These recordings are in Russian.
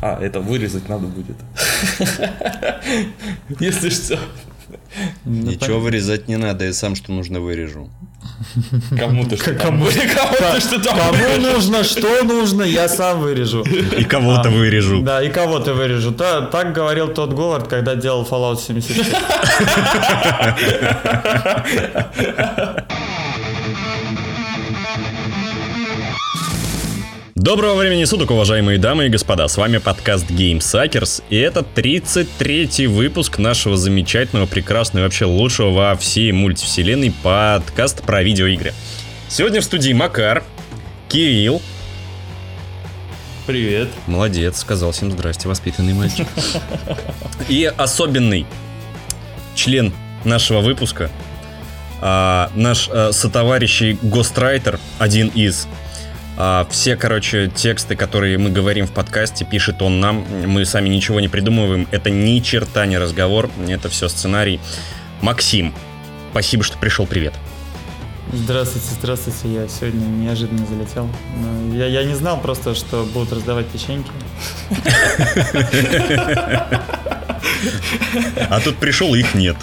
А, это вырезать надо будет. Если что. Ничего вырезать не надо, я сам что нужно вырежу. Кому-то что Кому, что там кому нужно, что нужно, я сам вырежу. И кого-то А, вырежу. Да, и кого-то вырежу. Та- так говорил тот Говард, когда делал Fallout 76. Доброго времени суток, уважаемые дамы и господа. С вами подкаст Game Suckers, и это 33-й выпуск нашего замечательного, прекрасного и вообще лучшего во всей мультивселенной подкаста про видеоигры. Сегодня в студии Макар, Кирилл. Привет. Молодец, сказал всем здрасте, воспитанный мальчик. И особенный член нашего выпуска, а, наш а, сотоварищ и гострайтер, один из. А, все, короче, тексты, которые мы говорим в подкасте, пишет он нам. Мы сами ничего не придумываем. Это ни черта не разговор, это все сценарий. Максим, спасибо, что пришел. Привет. Здравствуйте, здравствуйте. Я сегодня неожиданно залетел. Но Я, я не знал просто, что будут раздавать печеньки. А тут пришел, их нет.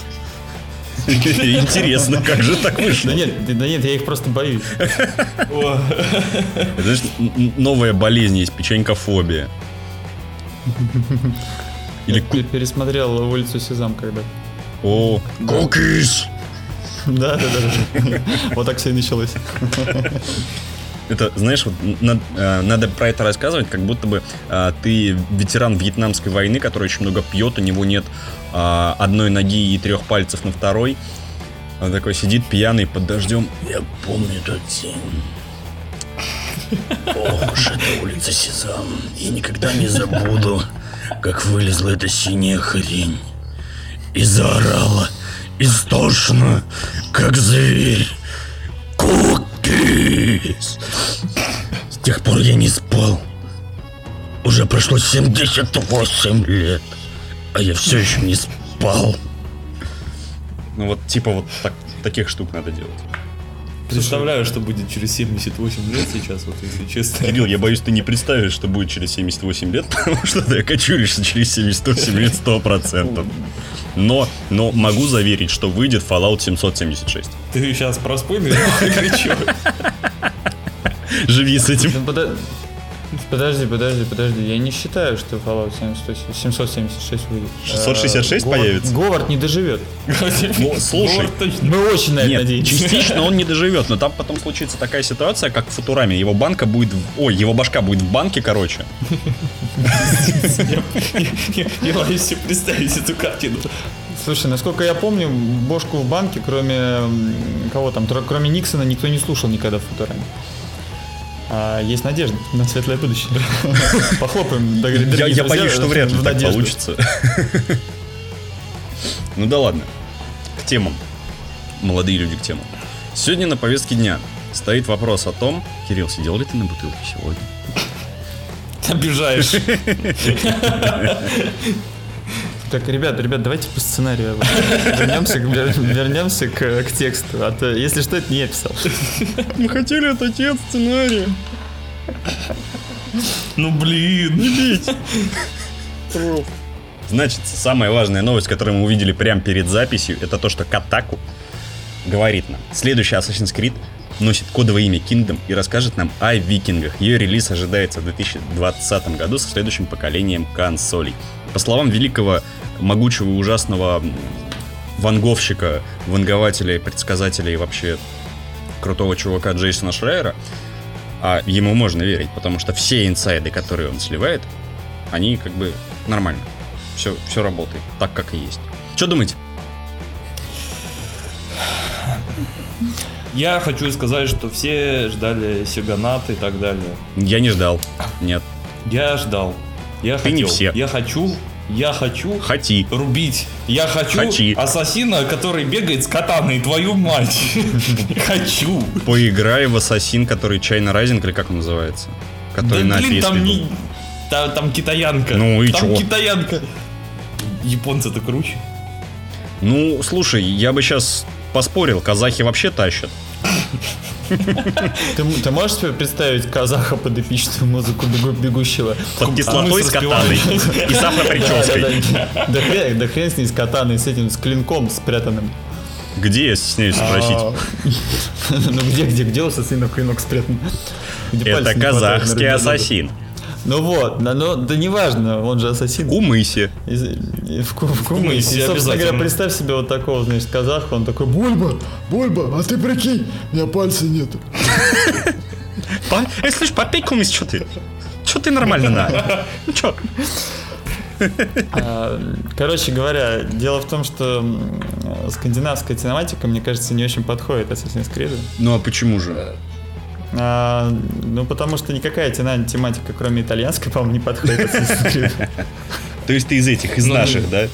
Интересно, как же так вышло? Да нет, да нет, я их просто боюсь. Знаешь, новая болезнь есть, печенькофобия. Или Я пе- пересмотрел улицу Сезам когда. О, кукис! Да, да. да. Вот так все и началось. Это, знаешь, вот на- э, надо про это рассказывать, как будто бы э, ты ветеран Вьетнамской войны, который очень много пьет, у него нет э, одной ноги и трех пальцев на второй. Он такой сидит пьяный под дождем. Я помню тот день. Ох уж эта улица Сезам. Я никогда не забуду, как вылезла эта синяя хрень. И заорала истошно, как зверь. Кукис! С тех пор я не спал. Уже прошло 78 лет, а я все еще не спал. Ну вот типа вот так, таких штук надо делать. Представляю, что будет через 78 лет сейчас, вот если честно. Кирилл, я боюсь, ты не представишь, что будет через 78 лет, потому что ты окочуришься через 78 лет 100%. Но, но могу заверить, что выйдет Fallout 776. Ты сейчас про спойлеры или чё? Живи с этим. Подожди, подожди, подожди. Я не считаю, что Fallout 700 776 выйдет. 666 Э, появится? Говард не доживет. Ну, слушай. Мы очень на это надеемся. частично он не доживет, но там потом случится такая ситуация, как в Футураме. Его банка будет... Ой, его башка будет в банке, короче. Я- боюсь себе представить эту картину. Слушай, насколько я помню, бошку в банке, кроме кого там, кроме Никсона, никто не слушал никогда в Футураме. А есть надежда на светлое будущее. Похлопаем. Я, я боюсь, что вряд ли так получится. Ну да ладно. К темам. Молодые люди к темам. Сегодня на повестке дня стоит вопрос о том, Кирилл, сидел ли ты на бутылке сегодня? Обижаешь. Так, ребят, ребят, давайте по сценарию вернемся, к- вернемся к, к тексту. А то, если что, это не я писал. Мы хотели это отец сценария. Ну блин. Значит, самая важная новость, которую мы увидели прямо перед записью, это то, что Катаку говорит нам, следующий Assassin's Creed носит кодовое имя Kingdom и расскажет нам о викингах. Ее релиз ожидается в 2020 году со следующим поколением консолей. По словам великого, могучего и ужасного ванговщика, вангователя, и предсказателя и вообще крутого чувака Джейсона Шрайера, а ему можно верить, потому что все инсайды, которые он сливает, они как бы нормально. Все, все работает так, как и есть. Что думаете? Я хочу сказать, что все ждали Сиганат и так далее. Я не ждал. Нет. Я ждал. Я Ты хотел. не все. Я хочу. Я хочу Хоти. рубить. Я хочу Хачи. ассасина, который бегает с катаной, твою мать. Хочу. Поиграй в Ассасин, который Чайна Райзинг, или как он называется? Да Который на блин, там не... Та- Там китаянка. Ну и Там чего? китаянка. Японцы-то круче. Ну, слушай, я бы сейчас поспорил, казахи вообще тащат. Ты, ты можешь себе представить казаха под эпичную музыку бегу- бегущего? Под кислотой мы с катаной и с афропрической. Да, да хрен, да хрен с ней с катаной, с этим, с клинком спрятанным. Где, я стесняюсь спросить? А, Ну где, где, где у ассасина клинок спрятан? Это казахский ассасин. Ну вот, да, ну, да неважно, он же ассасин. В Кумысе. Из- в, в Кумысе. Кумысе, И, собственно говоря, представь себе вот такого, значит, казаха, он такой, Бульба, Бульба, а ты прикинь, у меня пальца нету. Эй, слышь, попей кумыс, что ты? Что ты нормально на? Ну чё? А, Короче говоря, дело в том, что скандинавская тематика, мне кажется, не очень подходит Assassin's Creed. Ну а почему же? А, ну, потому что никакая тематика, кроме итальянской, по-моему, не подходит. То есть ты из этих, из Ну, наших, да?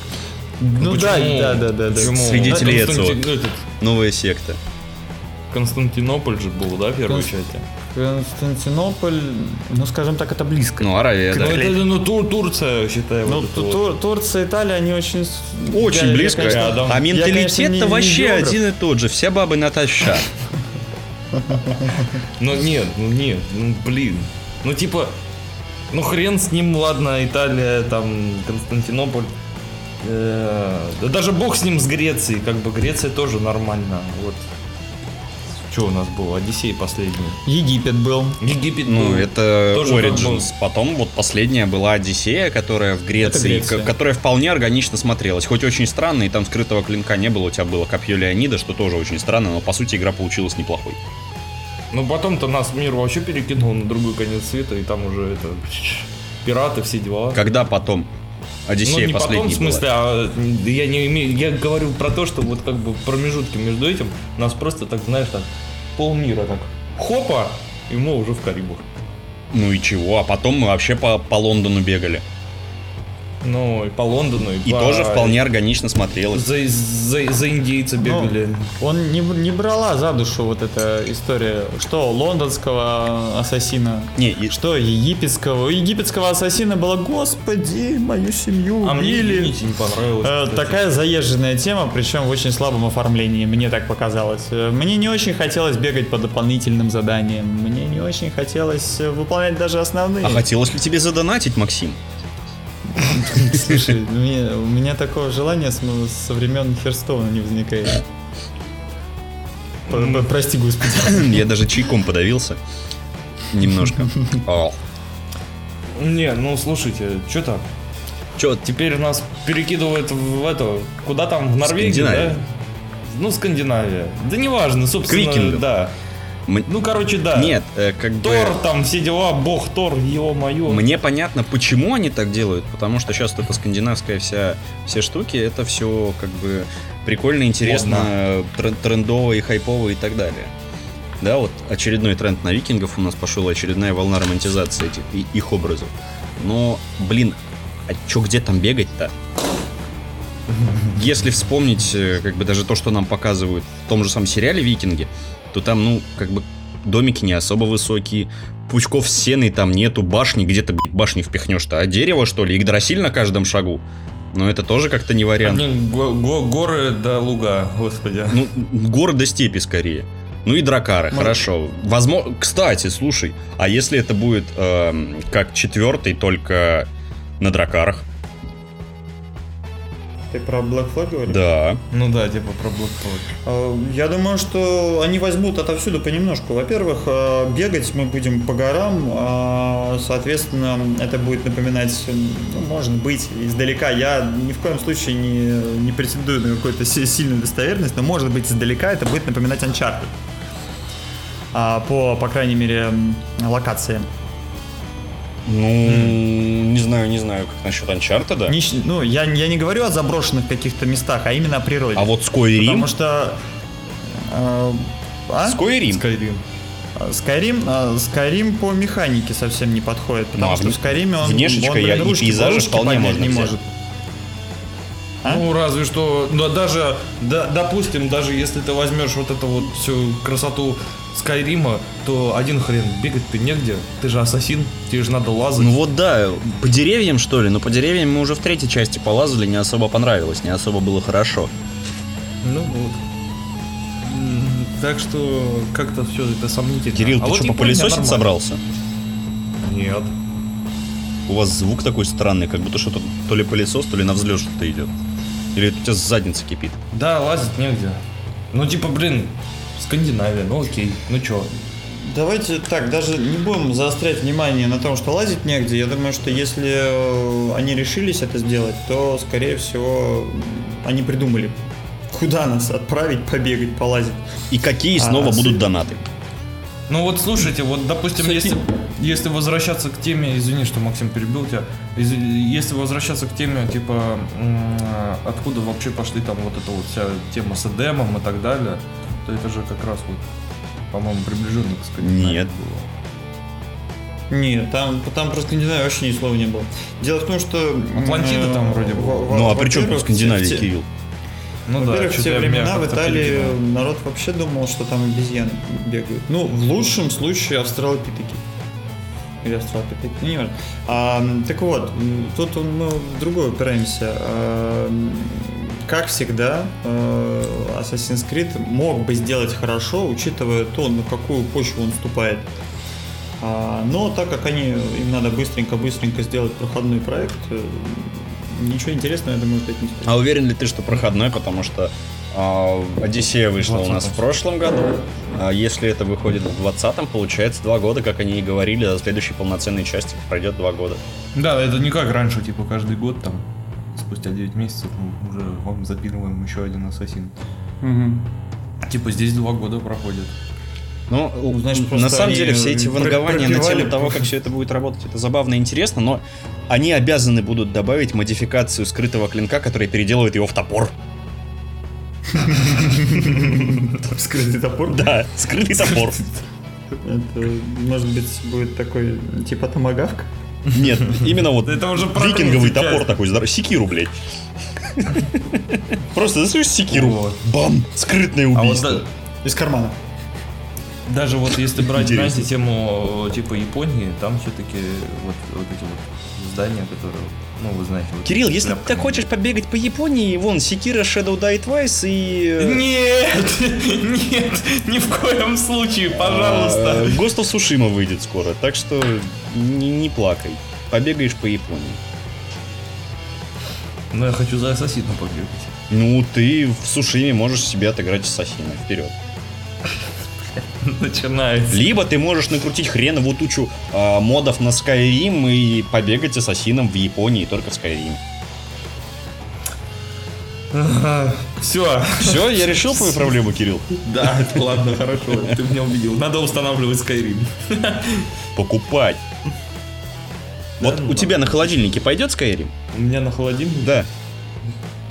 Ну да, Почему? да, да, да, да. Свидетели Эцио. ну, Новая секта. Константинополь же был, да, в первой Конст- части? Константинополь, ну, скажем так, это близко. Ну, Аравия, Ну, да. это, ну, Тур- Турция, считай. Ну, вот это Ту- вот. Тур- Турция, Италия, они очень... Очень я- я, близко. конечно, рядом. а я, конечно, менталитет-то не- не вообще географ. один и тот же. Все бабы натощак. Ну нет, ну нет, ну блин. Ну типа, ну хрен с ним, ладно, Италия, там, Константинополь. Э, Да даже бог с ним, с Грецией, как бы Греция тоже нормально. Вот. Что у нас было? Одиссей последний. Египет был. Египет Ну, был. это Тоже Origins. Потом вот последняя была Одиссея, которая в Греции, которая вполне органично смотрелась. Хоть очень странно, и там скрытого клинка не было, у тебя было копье Леонида, что тоже очень странно, но по сути игра получилась неплохой. Ну потом-то нас мир вообще перекинул на другой конец света, и там уже это пираты, все дела. Когда потом Ну, Одиссея не потом, в смысле, а я не имею, я говорю про то, что вот как бы промежутки между этим нас просто так, знаешь, так полмира так хопа, и мы уже в Карибах. Ну и чего? А потом мы вообще по, по Лондону бегали. Ну, и по Лондону, и, И по- тоже вполне органично смотрелось. За, за, за индейца бегали. Ну, он не, не брала за душу вот эта история. Что лондонского ассасина, Не, и- что египетского. У египетского ассасина было, господи, мою семью а мне, убили. извините, не понравилось. Э. Такая заезженная тема, причем в очень слабом оформлении, мне так показалось. Э, Мне не очень хотелось бегать по дополнительным заданиям. Мне не очень хотелось э, выполнять даже основные. А хотелось ли тебе задонатить, Максим? Слушай, у меня такого желания с- со времен Херстоуна не возникает. Прости, господи. Я даже чайком подавился. Немножко. Не, ну слушайте, что так? Чё, Теперь нас перекидывают в это, куда там, в Норвегию, да? Ну, Скандинавия. Да неважно, собственно, да. Ну, короче, да. Нет, э, как бы... Тор, там все дела, бог Тор, ё-моё. Мне понятно, почему они так делают, потому что сейчас эта скандинавская вся все штуки, это все как бы прикольно, интересно, тр- трендово и хайпово и так далее. Да, вот очередной тренд на викингов у нас пошел, очередная волна романтизации этих, и- их образов. Но, блин, а чё, где там бегать-то? Если вспомнить, э, как бы даже то, что нам показывают в том же самом сериале «Викинги», то там, ну, как бы домики не особо высокие, пучков с сеной там нету, башни, где ты блядь, башни впихнешь-то, а дерево, что ли, Игдрасиль на каждом шагу? Но это тоже как-то не вариант. Блин, го- го- горы до луга, господи. Ну, горы до степи скорее. Ну и дракары, хорошо. Возможно, кстати, слушай, а если это будет эм, как четвертый, только на дракарах? Ты про Black Flag говоришь? Да. Ну да, типа про Black Flag. А, Я думаю, что они возьмут отовсюду понемножку. Во-первых, э, бегать мы будем по горам, а, соответственно, это будет напоминать, ну, может быть, издалека. Я ни в коем случае не, не претендую на какую-то си- сильную достоверность, но, может быть, издалека это будет напоминать Uncharted. А, По, по крайней мере, локациям. Ну, не знаю, не знаю, как насчет Анчарта, да. Не ну, я, я не говорю о заброшенных каких-то местах, а именно о природе. А вот Скойрим, Потому что... э, а? Скойрим, Skyrim. Skyrim, а, Skyrim по механике совсем не подходит, потому Ну, а что в Skyrim он, внешечка он я- блин, и ручки, пейзажи вполне можно не взять. может. А? Ну, разве что, да, даже, да, допустим, даже если ты возьмешь вот эту вот всю красоту Скайрима, то один хрен, бегать ты негде, ты же ассасин, тебе же надо лазать. Ну вот да, по деревьям что ли? Но по деревьям мы уже в третьей части полазали, не особо понравилось, не особо было хорошо. Ну вот. Так что как-то все это сомнительно. Кирилл, А ты вот что, попылесосить собрался? Нет. У вас звук такой странный, как будто что-то то ли пылесос, то ли на взлет что-то идет. Или у тебя задница кипит. Да, лазить негде. Ну, типа, блин, Скандинавия, ну окей, ну чё. Давайте так, даже не будем заострять внимание на том, что лазить негде. Я думаю, что если э, они решились это сделать, то, скорее всего, они придумали, куда нас отправить, побегать, полазить. И какие А, снова а будут донаты? Ну вот слушайте, вот допустим, если, если возвращаться к теме, извини, что Максим перебил тебя, если возвращаться к теме, типа, м, откуда вообще пошли там вот эта вот вся тема с Эдемом и так далее, то это же как раз вот, по-моему, приближенно к Скандинавии Нет. было. Нет, там, там про Скандинавию вообще ни слова не было. Дело в том, что... Атлантида э, там вроде во- Ну а при чем тут Скандинавия, в те- Кирилл? Ну да, в те времена в Италии перебил. народ вообще думал, что там обезьяны бегают. Ну, в лучшем случае австралопитеки. Или австралопитеки, ну, не важно. А, так вот, тут мы в другое упираемся. А, Как всегда, э, Assassin's Creed мог бы сделать хорошо, учитывая то, на какую почву он ступает. А, Но так как они, им надо быстренько-быстренько сделать проходной проект, э, ничего интересного, я думаю, опять не стоит. А уверен ли ты, что проходной, потому что а, Одиссея вышла у нас в 20-м. прошлом году. А если это выходит в 20-м, получается два года, как они и говорили, до следующей полноценной части пройдет два года. Да, это не как раньше, типа каждый год там, спустя 9 месяцев мы уже вам запинываем еще один ассасин. Мгм. Типа здесь два года проходит. Ну, значит, на самом деле, все эти про- вангования на тему того, как все это будет работать, это забавно и интересно, но они обязаны будут добавить модификацию скрытого клинка, которая переделывает его в топор. Скрытый топор? Да, скрытый топор. Это, может быть, будет такой, типа томагавк? Нет, именно вот Это уже викинговый топор такой, здоров- секиру, блядь. Просто слышишь секиру? Бам! Скрытное А убийство. Из кармана. Даже вот если брать, Интересно. знаете, тему э, типа Японии, там все-таки вот, вот эти вот здания, которые, ну, вы знаете. вот Кирилл, если ты шляпками. хочешь побегать по Японии, вон, Секира Shadow Die Twice и... э, Нет, нет, ни в коем случае, пожалуйста. Of Tsushima выйдет скоро, так что не, не плакай. Побегаешь по Японии. Но я хочу за ассасина побегать. Ну, ты в Сушиме можешь себе отыграть ассасина. Вперед. Начинается. Либо ты можешь накрутить хреновую тучу а, модов на Skyrim и побегать ассасином в Японии только в Skyrim. Все. Все, я решил твою проблему, Кирилл. Да, ладно, хорошо, ты меня убедил. Надо устанавливать Skyrim. Покупать. Вот Да, у ну тебя на холодильнике пойдет Skyrim? У меня на холодильнике? Да.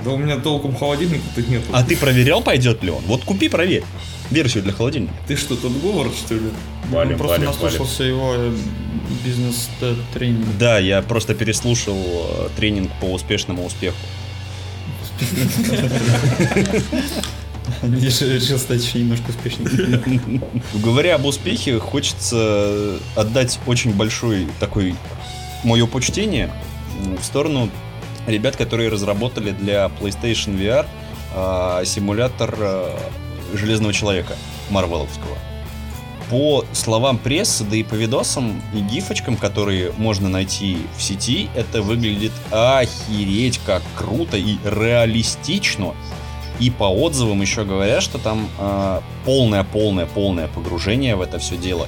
Да у меня толком холодильника-то нет. А ты проверял, пойдет ли он? Вот купи, проверь. Версию для холодильника. Ты что, тут Говард, что ли? Валим, Он просто валим, наслушался его э, бизнес-тренинга. Да, я просто переслушал э, тренинг по успешному успеху. Решил стать еще немножко успешнее. Говоря об успехе, хочется отдать очень большой такой мое почтение в сторону ребят, которые разработали для PlayStation VR а, симулятор а, Железного Человека Марвеловского. По словам прессы, да и по видосам и гифочкам, которые можно найти в сети, это выглядит охереть как круто и реалистично. И по отзывам еще говорят, что там полное-полное-полное погружение в это все дело.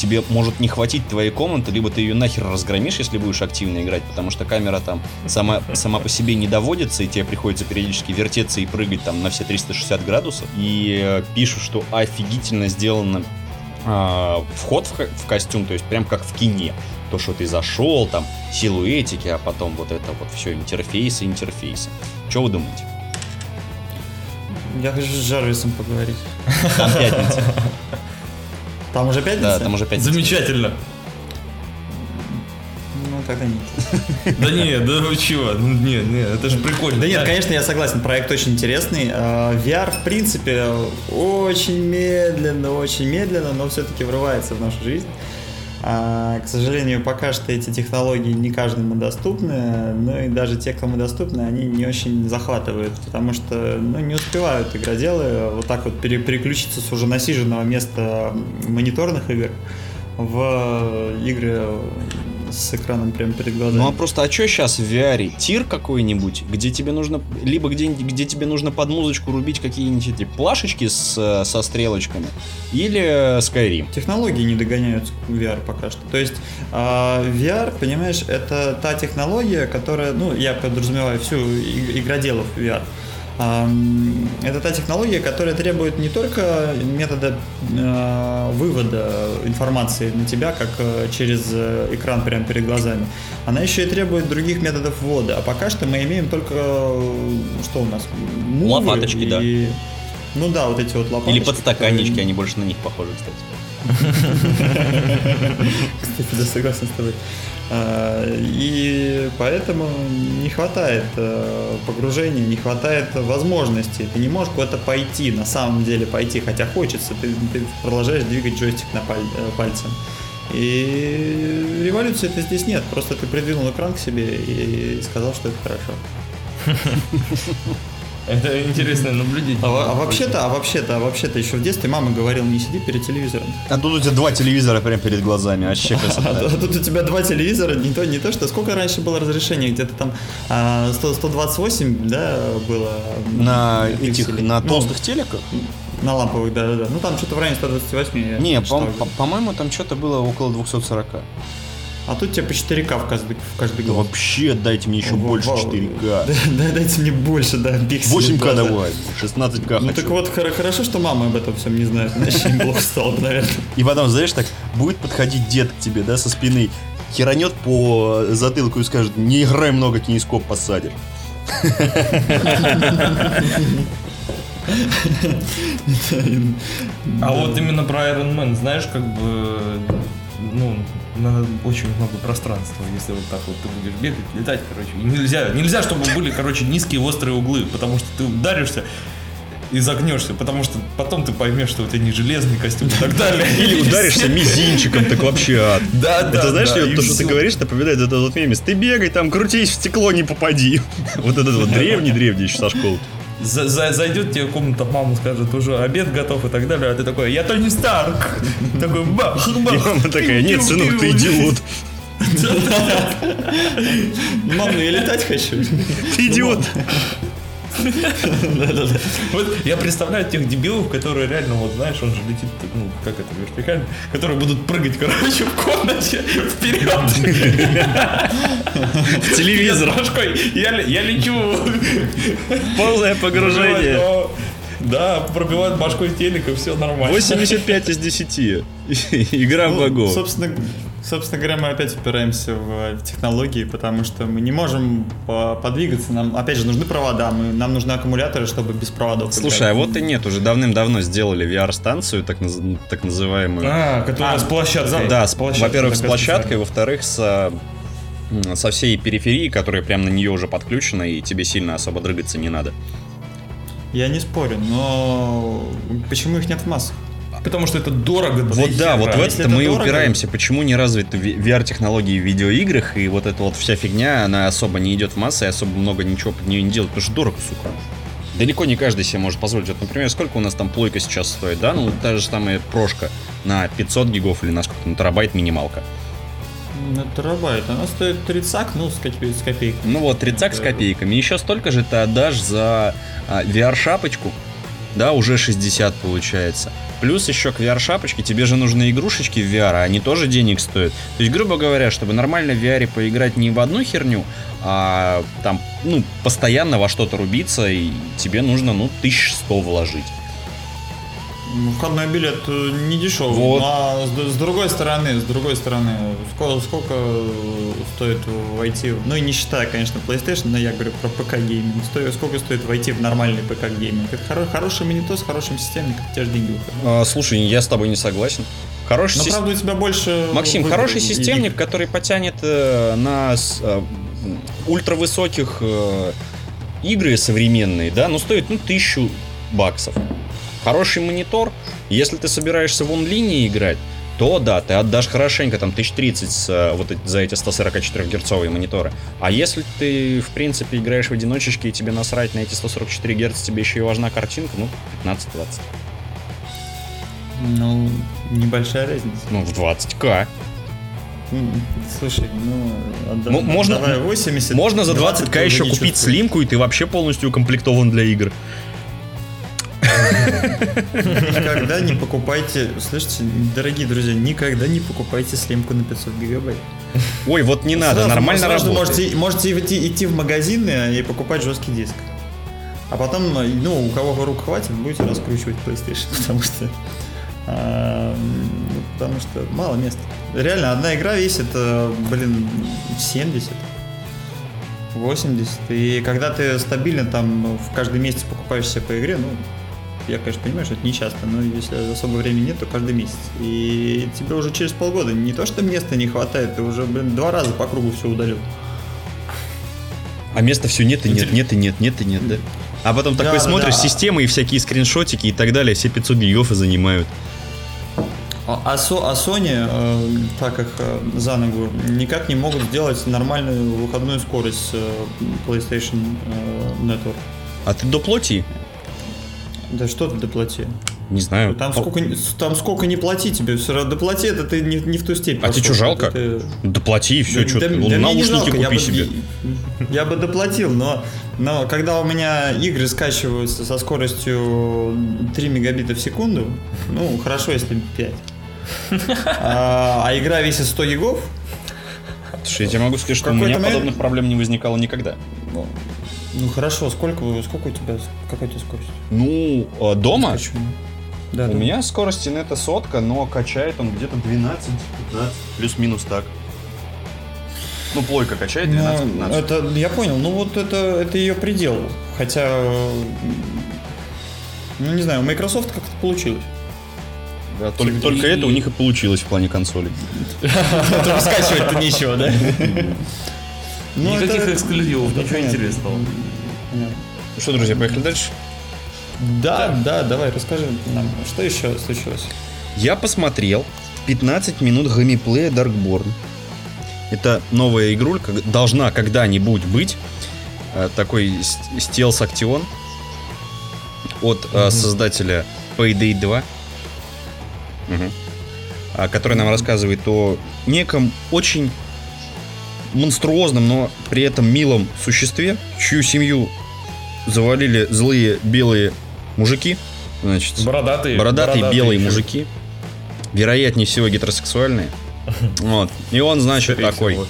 Тебе может не хватить твоей комнаты, либо ты ее нахер разгромишь, если будешь активно играть, потому что камера там сама, сама по себе не доводится, и тебе приходится периодически вертеться и прыгать там на все 360 градусов. И э, пишут, что офигительно сделано а, вход в, в костюм, то есть прям как в кине. То, что ты зашел, там, силуэтики, а потом вот это вот все, интерфейсы, интерфейсы. Что вы думаете? Я хочу с Джарвисом поговорить. Там пятница. Там уже пятница? Да, там уже пятница. Замечательно. Ну, тогда нет. Да не, да вы чего? Ну не, не, это же прикольно. Да нет, конечно, я согласен, проект очень интересный. А, VR, в принципе, очень медленно, очень медленно, но все-таки врывается в нашу жизнь. А, к сожалению, пока что эти технологии не каждому доступны, но и даже те, кому доступны, они не очень захватывают, потому что ну, не, усп- успевают игроделы вот так вот пере- переключиться с уже насиженного места мониторных игр в игры с экраном прямо перед глазами. Ну а просто, а что сейчас в VR? Тир какой-нибудь, где тебе нужно, либо где, где тебе нужно под музычку рубить какие-нибудь эти плашечки с, со стрелочками, или Skyrim. Технологии не догоняют VR пока что. То есть а, VR, понимаешь, это та технология, которая, ну, я подразумеваю всю иг- игроделов VR. Это та технология, которая требует не только метода э, вывода информации на тебя, как э, через э, экран прямо перед глазами, она еще и требует других методов ввода. А пока что мы имеем только э, что у нас? Мувы Лопаточки, да. и- Ну да, вот эти вот лопаточки. Или подстаканнички, которые- они больше на них похожи, кстати. Кстати, да, согласен с тобой. А, И поэтому не хватает э, погружения, не хватает возможностей. Ты не можешь куда-то пойти, на самом деле пойти, хотя хочется. Ты, ты продолжаешь двигать джойстик на паль- э, пальцем. И революции это здесь нет. Просто ты придвинул экран к себе и сказал, что это хорошо. Это интересное наблюдение. А, а вообще-то, а вообще-то, а вообще-то еще в детстве мама говорила, не сиди перед телевизором. А тут у тебя два телевизора прямо перед глазами, вообще А, красота. а тут у тебя два телевизора, не то, не то, что сколько раньше было разрешение, где-то там а, 100 128, да, было На этих, на Ну, толстых телеках? на ламповых, да, да, да. Ну там что-то в районе 128. я Не, читал по- по- по-моему, там что-то было около 240. А тут тебе по 4К в каждый, в каждый Да глаз. вообще дайте мне еще Вау, больше вау. 4К. Да, да, дайте мне больше, да, пикселей. 8К в глаза. давай, 16К Ну хочу. так вот, хор- хорошо, что мама об этом всем не знает, иначе им плохо стало бы, наверное. И потом, знаешь, так будет подходить дед к тебе, да, со спины, херанет по затылку и скажет, не играй много, кинескоп посадишь. А вот именно про Iron Man, знаешь, как бы, ну, надо очень много пространства, если вот так вот ты будешь бегать, летать, короче. И нельзя, нельзя, чтобы были, короче, низкие острые углы, потому что ты ударишься и загнешься, потому что потом ты поймешь, что у тебя не железный костюм и так далее. Или ударишься мизинчиком, так вообще ад. Да, да, Это знаешь, то, что ты говоришь, напоминает этот вот мемес. Ты бегай, там крутись, в стекло не попади. Вот этот вот древний-древний еще со школы. За- за- Зайдет тебе в комнату, мама скажет, уже обед готов и так далее, а ты такой, я Тони Старк. Такой, бах, И бах. мама такая, нет, сынок, ты идиот. Мам, ну я летать хочу. Ты идиот. Вот я представляю тех дебилов, которые реально, вот знаешь, он же летит, ну, как это, вертикально, которые будут прыгать, короче, в комнате вперед. Телевизор. Я лечу. Полное погружение. Да, пробивает башкой телек, и все нормально. 85 из 10. Игра в Ну, богов. собственно, собственно говоря, мы опять упираемся в, технологии, потому что мы не можем по- подвигаться. Нам, опять же, нужны провода, мы, нам нужны аккумуляторы, чтобы без проводов. Слушай, а играть. вот и нет, уже давным-давно сделали VR-станцию, так, наз- так называемую. А, которая А, с площадкой. Да, с- площадкой, во-первых, с площадкой, во-вторых, с, со всей периферии, которая прям на нее уже подключена, и тебе сильно особо дрыгаться не надо. Я не спорю, но почему их нет в массах? Потому что это дорого. Вот да, вот в это это мы и дорого- упираемся. Почему не развиты ви- VR-технологии в видеоиграх, и вот эта вот вся фигня, она особо не идет в массы, и особо много ничего под нее не делает, потому что дорого, сука. Далеко не каждый себе может позволить. Вот, например, сколько у нас там плойка сейчас стоит, да? Ну, та же самая прошка на 500 гигов или на сколько, на терабайт минималка. На терабайт. Она стоит 30, ну, с, копе- с копейкой. Ну вот, 30 с копейками. Еще столько же ты отдашь за а, VR-шапочку, да, уже 60 получается. Плюс еще к VR-шапочке тебе же нужны игрушечки в VR, а они тоже денег стоят. То есть, грубо говоря, чтобы нормально в VR поиграть не в одну херню, а там, ну, постоянно во что-то рубиться, и тебе нужно, ну, 1100 вложить. Ну, Входной билет э, не дешевый. Вот. А с, с другой стороны, с другой стороны, сколько, сколько стоит войти, ну и не считая, конечно, PlayStation, но я говорю про ПК гейминг, стоит, сколько стоит войти в нормальный ПК гейминг? Это хоро- хороший монитор с хорошим системником, тебя же деньги выходят. А, слушай, я с тобой не согласен. Хороший Но правда у тебя больше... Максим, выбора хороший и- системник, который потянет э, на э, ультравысоких э, игры современные, да, ну стоит ну тысячу баксов. Хороший монитор, если ты собираешься в онлайне играть, то да, ты отдашь хорошенько, там, 1030 с, э, вот за эти 144 герцовые мониторы. А если ты, в принципе, играешь в одиночечке и тебе насрать на эти 144 герц, тебе еще и важна картинка, ну, 15-20. Ну, небольшая разница. Ну, в 20к. М, Слушай, ну, отда- Ну, можно- давай 80. Можно за 20 20к еще купить слимку, и ты вообще полностью укомплектован для игр. Никогда не покупайте, слышите, дорогие друзья, никогда не покупайте слимку на 500 гигабайт. Ой, вот не надо, Сразу- нормально сразу работает. Можете, можете идти, идти в магазины и покупать жесткий диск. А потом, ну, у кого рук хватит, будете раскручивать PlayStation, потому что а, ну, потому что мало места. Реально, одна игра весит, э, блин, 70, 80. И когда ты стабильно там в каждый месяц покупаешь себе по игре, ну, я, конечно, понимаю, что это не часто, но если особо времени нет, то каждый месяц. И тебе уже через полгода не то, что места не хватает, ты уже, блин, два раза по кругу все удалил. А места все нет и нет, нет и нет, нет и нет, да? А потом Да, такой да, смотришь да. системы и всякие скриншотики и так далее, все 500 гигов и занимают. А, а Со- а Sony, э, так как э, за ногу, никак не могут сделать нормальную выходную скорость э, PlayStation э, Network. А ты доплати? Да что ты доплати? Не знаю. Там О, сколько, там сколько не плати тебе, все равно доплати, это ты не, не в ту степь. А тебе что, жалко? Ты- Доплати и все, Да- что да- ты. да наушники жалко, я купи бы- себе. Я бы доплатил, но, но когда у меня игры скачиваются со скоростью 3 мегабита в секунду, ну, хорошо, если 5. А, а игра весит 100 гигов, Слушай, я тебе могу сказать, что у меня момент- подобных проблем не возникало никогда. Ну, ну, хорошо, сколько, сколько у тебя, какая у тебя скорость? Ну, э, дома Почему? Да, у да. меня скорость нета сотка, но качает он где-то 12-15. Плюс-минус так. Ну, плойка качает Ну, 12-15. это, я понял, ну вот это, это ее предел. Хотя, ну не знаю, у Microsoft как-то получилось. Да, только, и- только и- это у них и получилось в плане консолей. Только скачивать-то нечего, да? Ну, Никаких это- эксклюзивов, это ничего понятно. интересного. Понятно. Ну что, друзья, поехали дальше? Да, да, давай, расскажи нам, что еще случилось? Я посмотрел 15 минут геймплея Darkborn. Это новая игрулька, должна когда-нибудь быть. Э, Такой с- стелс-актион от э, создателя Payday 2. Мгм. А, который нам рассказывает о неком очень монструозном, но при этом милом существе, чью семью завалили злые белые мужики. Значит, Бородатые. бородатые белые еще. мужики, вероятнее всего гетеросексуальные. Вот. И он, значит, Скорее такой, всего.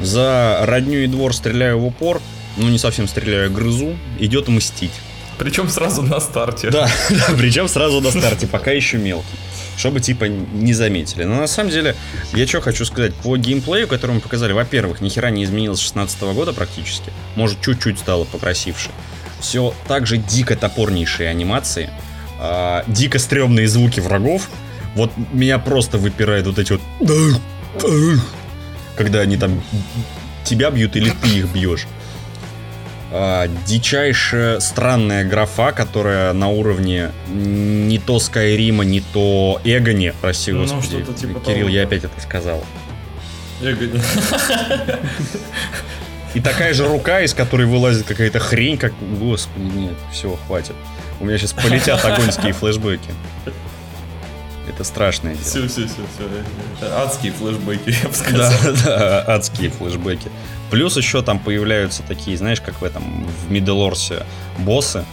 за родню и двор стреляю в упор, ну не совсем стреляю, а грызу, идет мстить. Причем сразу на старте. Да, да, причем сразу на старте, пока еще мелкий. Чтобы, типа, не заметили. Но на самом деле, я что хочу сказать, по геймплею, который мы показали, во-первых, ни хера не изменилось с 16 года практически. Может, чуть-чуть стало покрасивше. Все так же дико топорнейшие анимации, а, дико стрёмные звуки врагов. Вот меня просто выпирает вот эти вот... Когда они там тебя бьют или ты их бьешь. А, дичайшая странная графа, которая на уровне не то Скайрима, не то Эгони, прости Ну, господи. типа Кирилл, того, я да. опять это сказал. Говорю, И такая же рука, из которой вылазит какая-то хрень, как... Господи, нет, все, хватит. У меня сейчас полетят огоньские флешбеки. Это страшное дело. Все, все, все, все. Адские флешбеки, я бы Да, сказал. да, адские флешбеки. Плюс еще там появляются такие, знаешь, как в этом, в Миддлорсе боссы,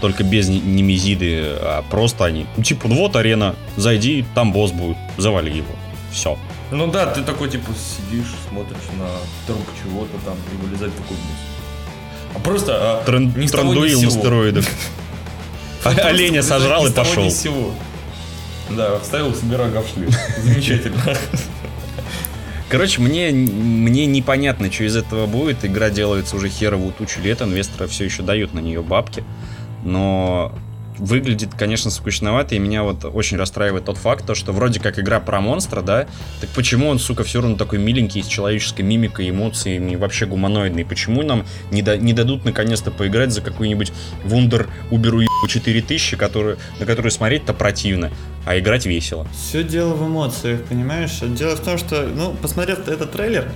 только без не- немезиды, а просто они. Ну, типа, ну вот арена, зайди, там босс будет, завали его. Все. Ну да, ты такой, типа, сидишь, смотришь на труп чего-то там и вылезает такой босс. А просто а, того, ни с Трандуил на стероидах. Оленя сожрал и пошел. Да, вставил себе рога в шлем. Замечательно. Короче, мне, мне непонятно, что из этого будет. Игра делается уже херовую тучу лет, инвесторы все еще дают на нее бабки. Но выглядит, конечно, скучновато, и меня вот очень расстраивает тот факт, то, что вроде как игра про монстра, да, так почему он, сука, все равно такой миленький, с человеческой мимикой, эмоциями, вообще гуманоидный? Почему нам не, да, не дадут наконец-то поиграть за какую-нибудь Вундер Уберу 4000, который, на которую смотреть-то противно, а играть весело? Все дело в эмоциях, понимаешь? Дело в том, что, ну, посмотрев этот трейлер,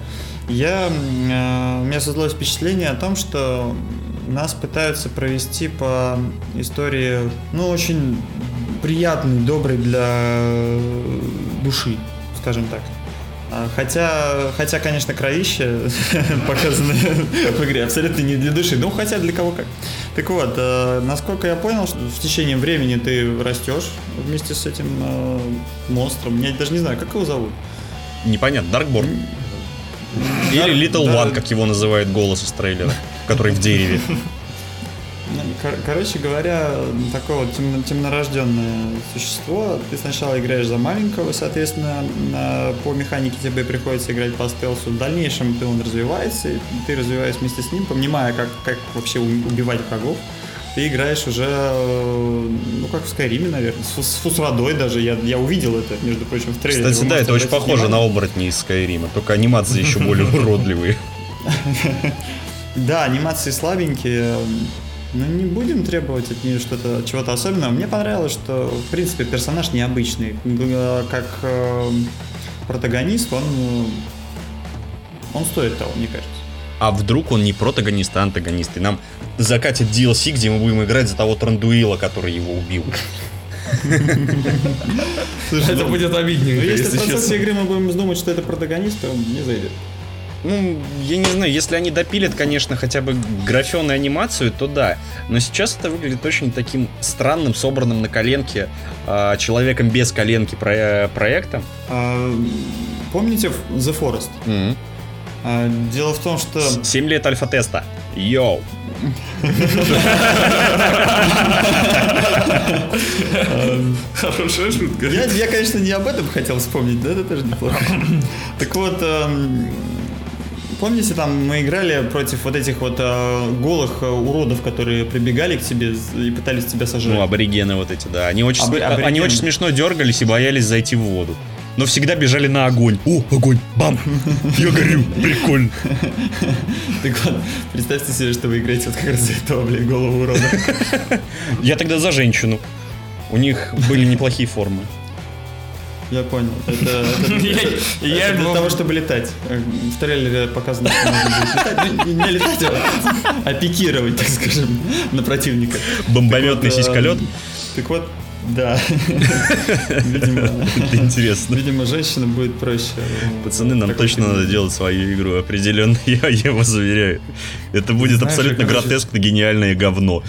я, э, у меня создалось впечатление о том, что нас пытаются провести по истории, ну, очень приятный, добрый для души, скажем так. А, Хотя, хотя, конечно, кровище показано в игре абсолютно не для души. Ну, хотя для кого как. Так вот, э, насколько я понял, что в течение времени ты растешь вместе с этим э, монстром. Я даже не знаю, как его зовут. Непонятно, Даркборн. Или Little. One, как его называет голос из трейлера, который в дереве. Ну, кор- Короче говоря, такое вот темно- темнорожденное существо. Ты сначала играешь за маленького, соответственно, на- по механике тебе приходится играть по стелсу. В дальнейшем ты, он развивается, и ты развиваешься вместе с ним, понимая, как, как вообще убивать врагов. Ты играешь уже, э, ну, как в Скайриме, наверное, с, с фус-водой даже. Я, я увидел это, между прочим, в трейлере. Кстати, Вы да, это очень похоже на внимание. оборотни из Скайрима, только анимации еще более уродливые. Да, анимации слабенькие. Но не будем требовать от нее что-то, чего-то особенного. Мне понравилось, что, в принципе, персонаж необычный. Как э, протагонист, он, э, он стоит того, мне кажется. А вдруг он не протагонист, а антагонист, и нам закатят DLC, где мы будем играть за того Трандуила, который его убил. Это будет Ну, обидненько, если в если процессе честно. игры мы будем думать, что это протагонист, то не зайдет. Ну, я не знаю, если они допилят, конечно, хотя бы графен и анимацию, то да. Но сейчас это выглядит очень таким странным, собранным на коленке, а, человеком без коленки про- проектом. А, помните The Forest? Мгм. А, дело в том, что... 7 лет альфа-теста. Йоу. Хорошая шутка. Я, я, конечно, не об этом хотел вспомнить, но это тоже неплохо. Так вот, эм, помните, там мы играли против вот этих вот э, голых э, уродов, которые прибегали к тебе и пытались тебя сожрать? Ну, аборигены вот эти, да. Они очень, сме- а- они аборигены. очень смешно дергались и боялись зайти в воду. Но всегда бежали на огонь. О, огонь, бам, я горю, прикольно. Так вот, представьте себе, что вы играете вот как раз за этого, блин, голову урода. Я тогда за женщину. У них были неплохие формы. Я понял. Это, для того, чтобы летать. Э, В трейлере показано, что можно будет летать. Не- летать, а- а пикировать, так скажем, на противника. Бомбометный сиськолет. эм, Так вот, да. Видимо, Это интересно. видимо, женщина будет проще. Пацаны, нам точно надо делать свою игру, определенно, я, я вас уверяю. Это будет Знаешь, абсолютно гротескно гениальное говно.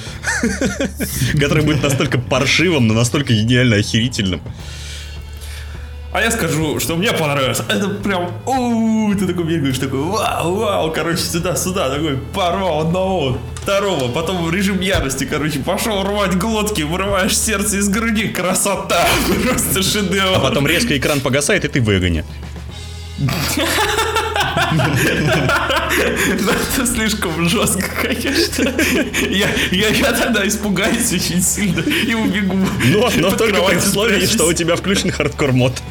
Которое будет настолько паршивым, но настолько гениально охерительным. А я скажу, что мне понравилось. Это прям, у ты такой бегаешь, такой, вау, вау, короче, сюда, сюда, такой, порвал одного, второго, потом в режим ярости, короче, пошел рвать глотки, вырываешь сердце из груди, красота, просто шедевр. А потом резко экран погасает, и ты в Эгоне. Это слишком жестко, конечно. Я, я, я тогда испугаюсь очень сильно и убегу. Но, но только при условии, что у тебя включен хардкор мод.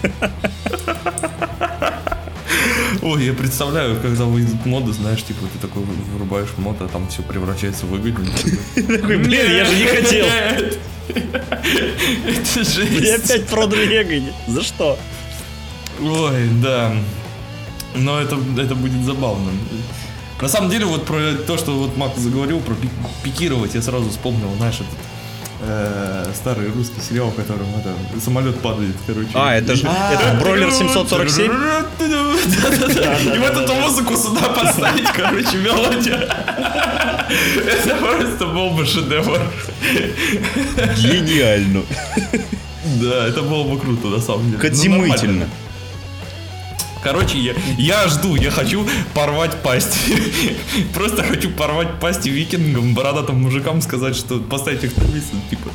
Ой, я представляю, когда выйдут моды, знаешь, типа ты такой вырубаешь мод, а там все превращается в выгодно. Такой, блин, я же не хотел. Это Мне жесть. опять продали. За что? Ой, да. Но это, это будет забавно. На самом деле, вот про то, что вот Мак заговорил про пи- пикировать, я сразу вспомнил, знаешь, этот э, старый русский сериал, в котором это, самолет падает, короче. А, это же А, это бройлер 747? Да-да-да. И вот эту музыку сюда поставить, короче, мелодия. Это просто был бы шедевр. Гениально. Да, это было бы круто, на самом деле. Ну, Кодзимытельно. нормально. Короче, я, я жду, я хочу порвать пасть. Просто хочу порвать пасть викингам, бородатым мужикам сказать, что поставить их на место, типа,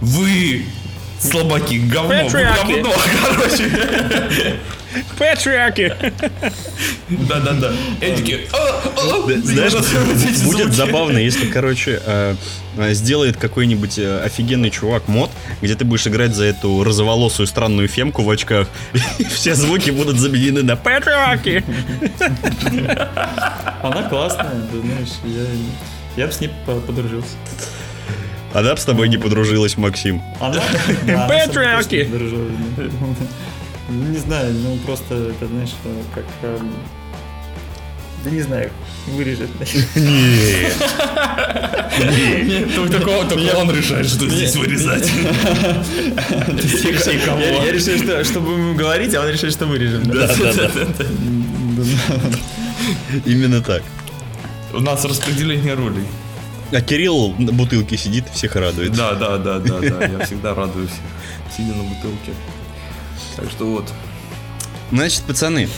вы слабаки, говно, вы говно, короче. Патриарки! Да-да-да. И они такие. Знаешь, И вот эти будет забавно, если, короче, э, э, сделает какой-нибудь э, офигенный чувак мод, где ты будешь играть за эту розоволосую странную фемку в очках, и все звуки будут заменены на патриарки. Она классная, ты знаешь, я, я бы с ней по- подружился. Она б с тобой не подружилась, Максим. Она? Да, она да. Ну, Не знаю, ну просто, это знаешь, как... эм, Да не знаю, вырежет. Нет. Нет, только такого- только он решает, что здесь вырезать. Я решил, что, что будем говорить, а он решил, что вырежем. да? Да-да-да. Именно так. У нас распределение ролей. А Кирилл на бутылке сидит, всех радует. Да, да, да, да, да. Я всегда радуюсь, сидя на бутылке. Так что вот. Значит, пацаны,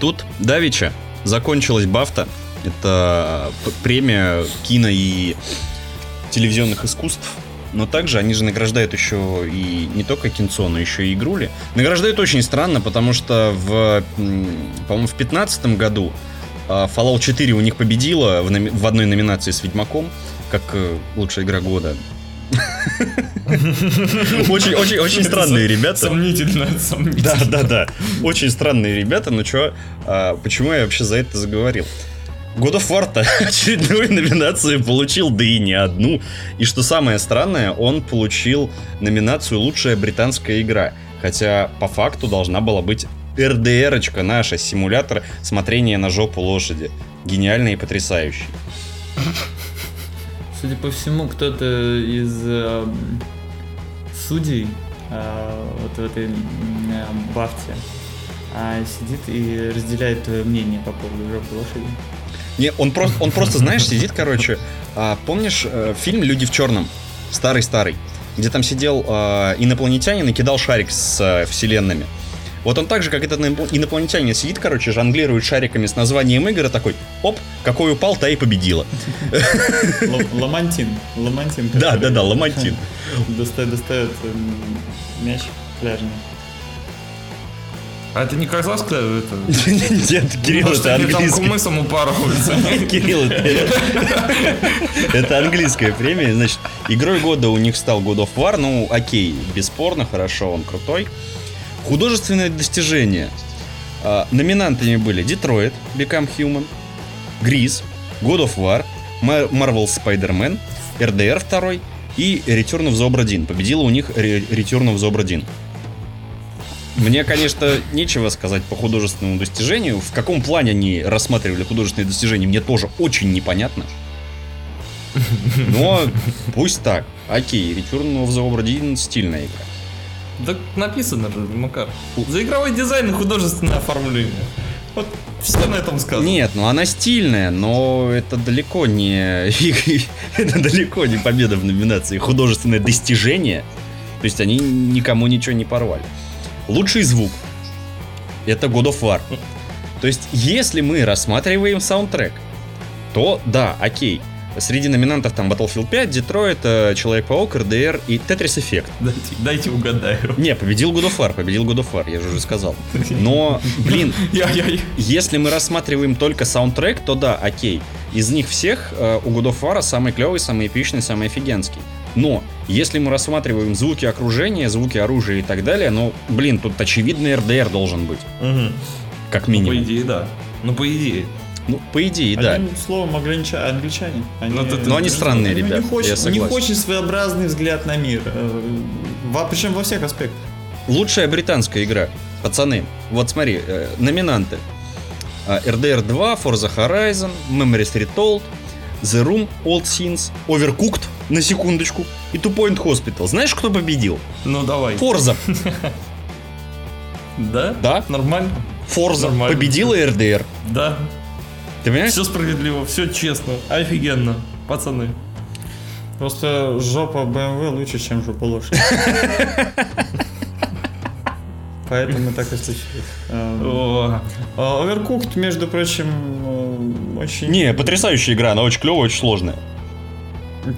тут Давича закончилась Бафта. Это п- премия кино и телевизионных искусств. Но также они же награждают еще и не только кинцо, но еще и игрули. Награждают очень странно, потому что в, по-моему, в 2015 году а, Fallout 4 у них победила в, в одной номинации с Ведьмаком, как э, лучшая игра года. Очень, очень, очень странные ребята. Сомнительно, сомнительно. Да, да, да. Очень странные ребята, но чё, а, почему я вообще за это заговорил? God of War очередную номинацию получил, да и не одну. И что самое странное, он получил номинацию «Лучшая британская игра». Хотя по факту должна была быть РДРочка наша, симулятор смотрения на жопу лошади. Гениальный и потрясающий. Судя по всему, кто-то из э, судей э, вот в этой э, бафте а, сидит и разделяет твое мнение по поводу жопы лошади. Не, он просто, он просто, знаешь, сидит, короче. а, помнишь э, фильм Люди в черном? Старый-старый. Где там сидел э, инопланетянин и кидал шарик с вселенными. Вот он так же, как этот ино- инопланетянин, сидит, короче, жонглирует шариками с названием игры, такой, оп, какой упал, та и победила. Ламантин. Ламантин. Да, да, да, Ламантин. Достает, достает м, мяч пляжный. А это не казахское это? Нет, Кирилл, Может, это они там кумысом упарываются. Кирилл, это, это английская премия. Значит, игрой года у них стал God of War. Ну, окей, бесспорно, хорошо, он крутой. Художественное достижение. А, номинантами были Detroit, Become Human, Gris, God of War, Mar- Marvel Spider-Man, RDR 2 и Return of the Obra. Победила у них Re- Return of the Obra. Мне, конечно, нечего сказать по художественному достижению. В каком плане они рассматривали художественные достижения, мне тоже очень непонятно. Но пусть так. Окей, Return of the Obra стильная игра. Так написано же, Макар. За игровой дизайн и художественное оформление. Вот все на этом сказано. Нет, ну она стильная, но это далеко не... Это далеко не победа в номинации художественное достижение. То есть они никому ничего не порвали. Лучший звук. Это God of War. То есть, если мы рассматриваем саундтрек, то да, окей. Среди номинантов там Battlefield 5, Detroit, э, Человек-паук, RDR и Tetris Effect. Дайте, дайте угадаю. Не, победил God of War, победил God of War, я же уже сказал. Но, блин, если мы рассматриваем только саундтрек, то да, окей. Из них всех э, у God of War самый клевый, самый эпичный, самый офигенский. Но, если мы рассматриваем звуки окружения, звуки оружия и так далее, ну, блин, тут очевидный RDR должен быть, Мгм. как Ну, по минимум. идее, да. Ну, по идее. Ну, по идее, да. Они, словом, англича- англичане. Они, Ну, ты- Но они странные у них ребята, очень- я У них согласен. очень своеобразный взгляд на мир. э, Во, причем во всех аспектах. Лучшая британская игра. Пацаны, вот смотри, э, номинанты. А, RDR 2, Forza Horizon, Memories Retold, The Room, Old Sins, Overcooked, на секундочку, и Two Point Hospital. Знаешь, кто победил? Ну, давай. Forza. Да? Да. Нормально? Forza победила RDR. Да. Ты понимаешь? Все справедливо, все честно. Офигенно. Пацаны. Просто жопа BMW лучше, чем жопа лошади. Поэтому так и случилось. Эм, а Overcooked, между прочим, э, очень... Не, потрясающая игра, она очень клевая, очень сложная.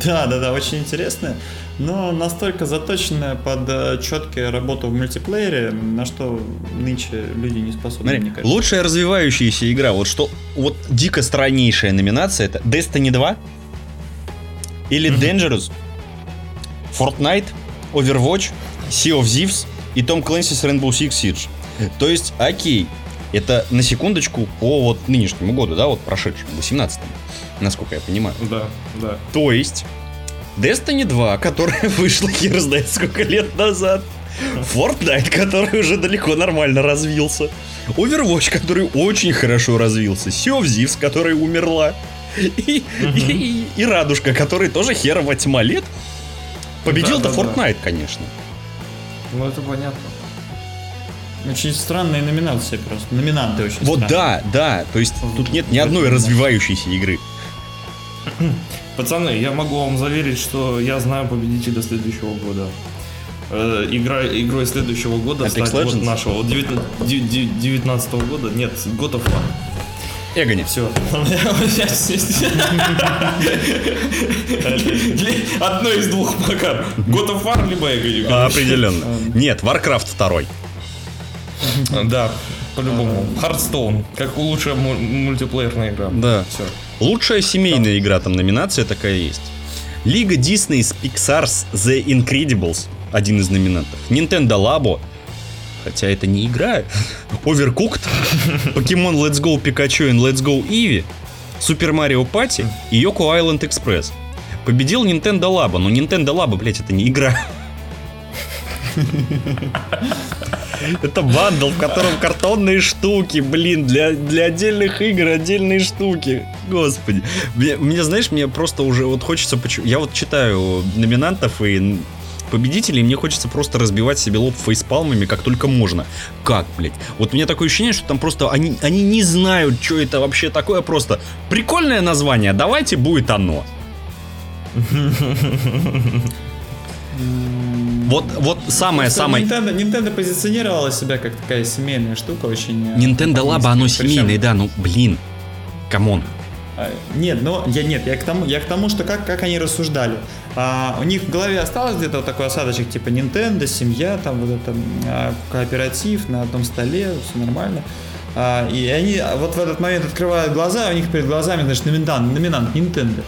Да, да, да, очень интересная. Но настолько заточенная под э, четкие работу в мультиплеере, на что нынче люди не способны, Смотри, мне кажется. лучшая развивающаяся игра, вот что, вот дико страннейшая номинация, это Destiny 2, или Dangerous, Fortnite, Overwatch, Sea of Thieves и Tom Clancy's Rainbow Six Siege. То есть, окей, это на секундочку по вот нынешнему году, да, вот прошедшему, 18 насколько я понимаю. Да, да. То есть, Destiny 2, которая вышла хер знает сколько лет назад, Fortnite, который уже далеко нормально развился, Overwatch, который очень хорошо развился, Sea of Thieves, которая умерла, и, и- и Радужка, который тоже херова тьма лет. Победил-то Да-да-да. Fortnite, конечно. Ну это понятно. Очень странные номинации просто. Номинанты очень Вот странные. да, да, то есть тут нет ни одной развивающейся игры. Пацаны, я могу вам заверить, что я знаю победителя следующего года. Э, игра, игрой следующего года Apex стать вот нашего вот 19 года. Нет, God of War. Эгони. Все. Одно из двух пока. God of War либо Эгони. Определенно. Нет, Warcraft 2. Да, по-любому. Hearthstone, как лучшая му- мультиплеерная игра. Да. Все. Лучшая семейная игра, там номинация такая есть. Лига Disney's Pixar's The Incredibles, один из номинантов. Nintendo Labo, хотя это не игра. Overcooked, Pokemon Let's Go Pikachu and Let's Go Eevee, Super Mario Party и Yoko Island Express. Победил Nintendo Labo, но Nintendo Labo, блять, это не игра. Это бандл, в котором картонные штуки, блин, для, для отдельных игр отдельные штуки. Господи. Мне, мне, знаешь, мне просто уже вот хочется... Я вот читаю номинантов и победителей, мне хочется просто разбивать себе лоб фейспалмами, как только можно. Как, блядь? Вот у меня такое ощущение, что там просто они, они не знают, что это вообще такое, просто прикольное название, давайте будет оно. Вот, вот самое-самое... Nintendo, Nintendo позиционировала себя как такая семейная штука, очень... э, Nintendo Labo, оно семейное, да, ну, блин. Come on. А, Нет, но я нет, я к тому, я к тому, что как, как они рассуждали. А, у них в голове осталось где-то вот такой осадочек, типа Nintendo, семья, там вот это а, кооператив на одном столе, все нормально. А, и они вот в этот момент открывают глаза, а у них перед глазами, значит, номинант, номинант Nintendo.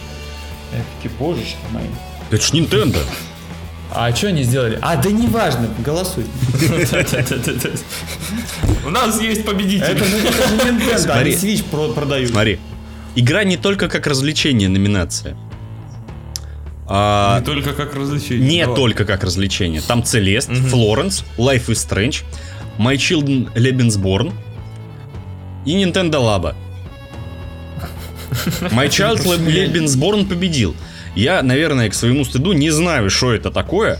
Я такие, боже ж ты мой. Это ж Nintendo. А что они сделали? А, да неважно, голосуй. У нас есть победитель. Это же, Nintendo, они Switch про- продают. Смотри. Игра не только как развлечение номинация. А, Не только как развлечение. не Давай. только как развлечение. Там Целест, Флоренс, Life is Strange, My Children Lebensborn и Nintendo Labo. My Child Lebensborn победил. Я, наверное, к своему стыду не знаю, что это такое.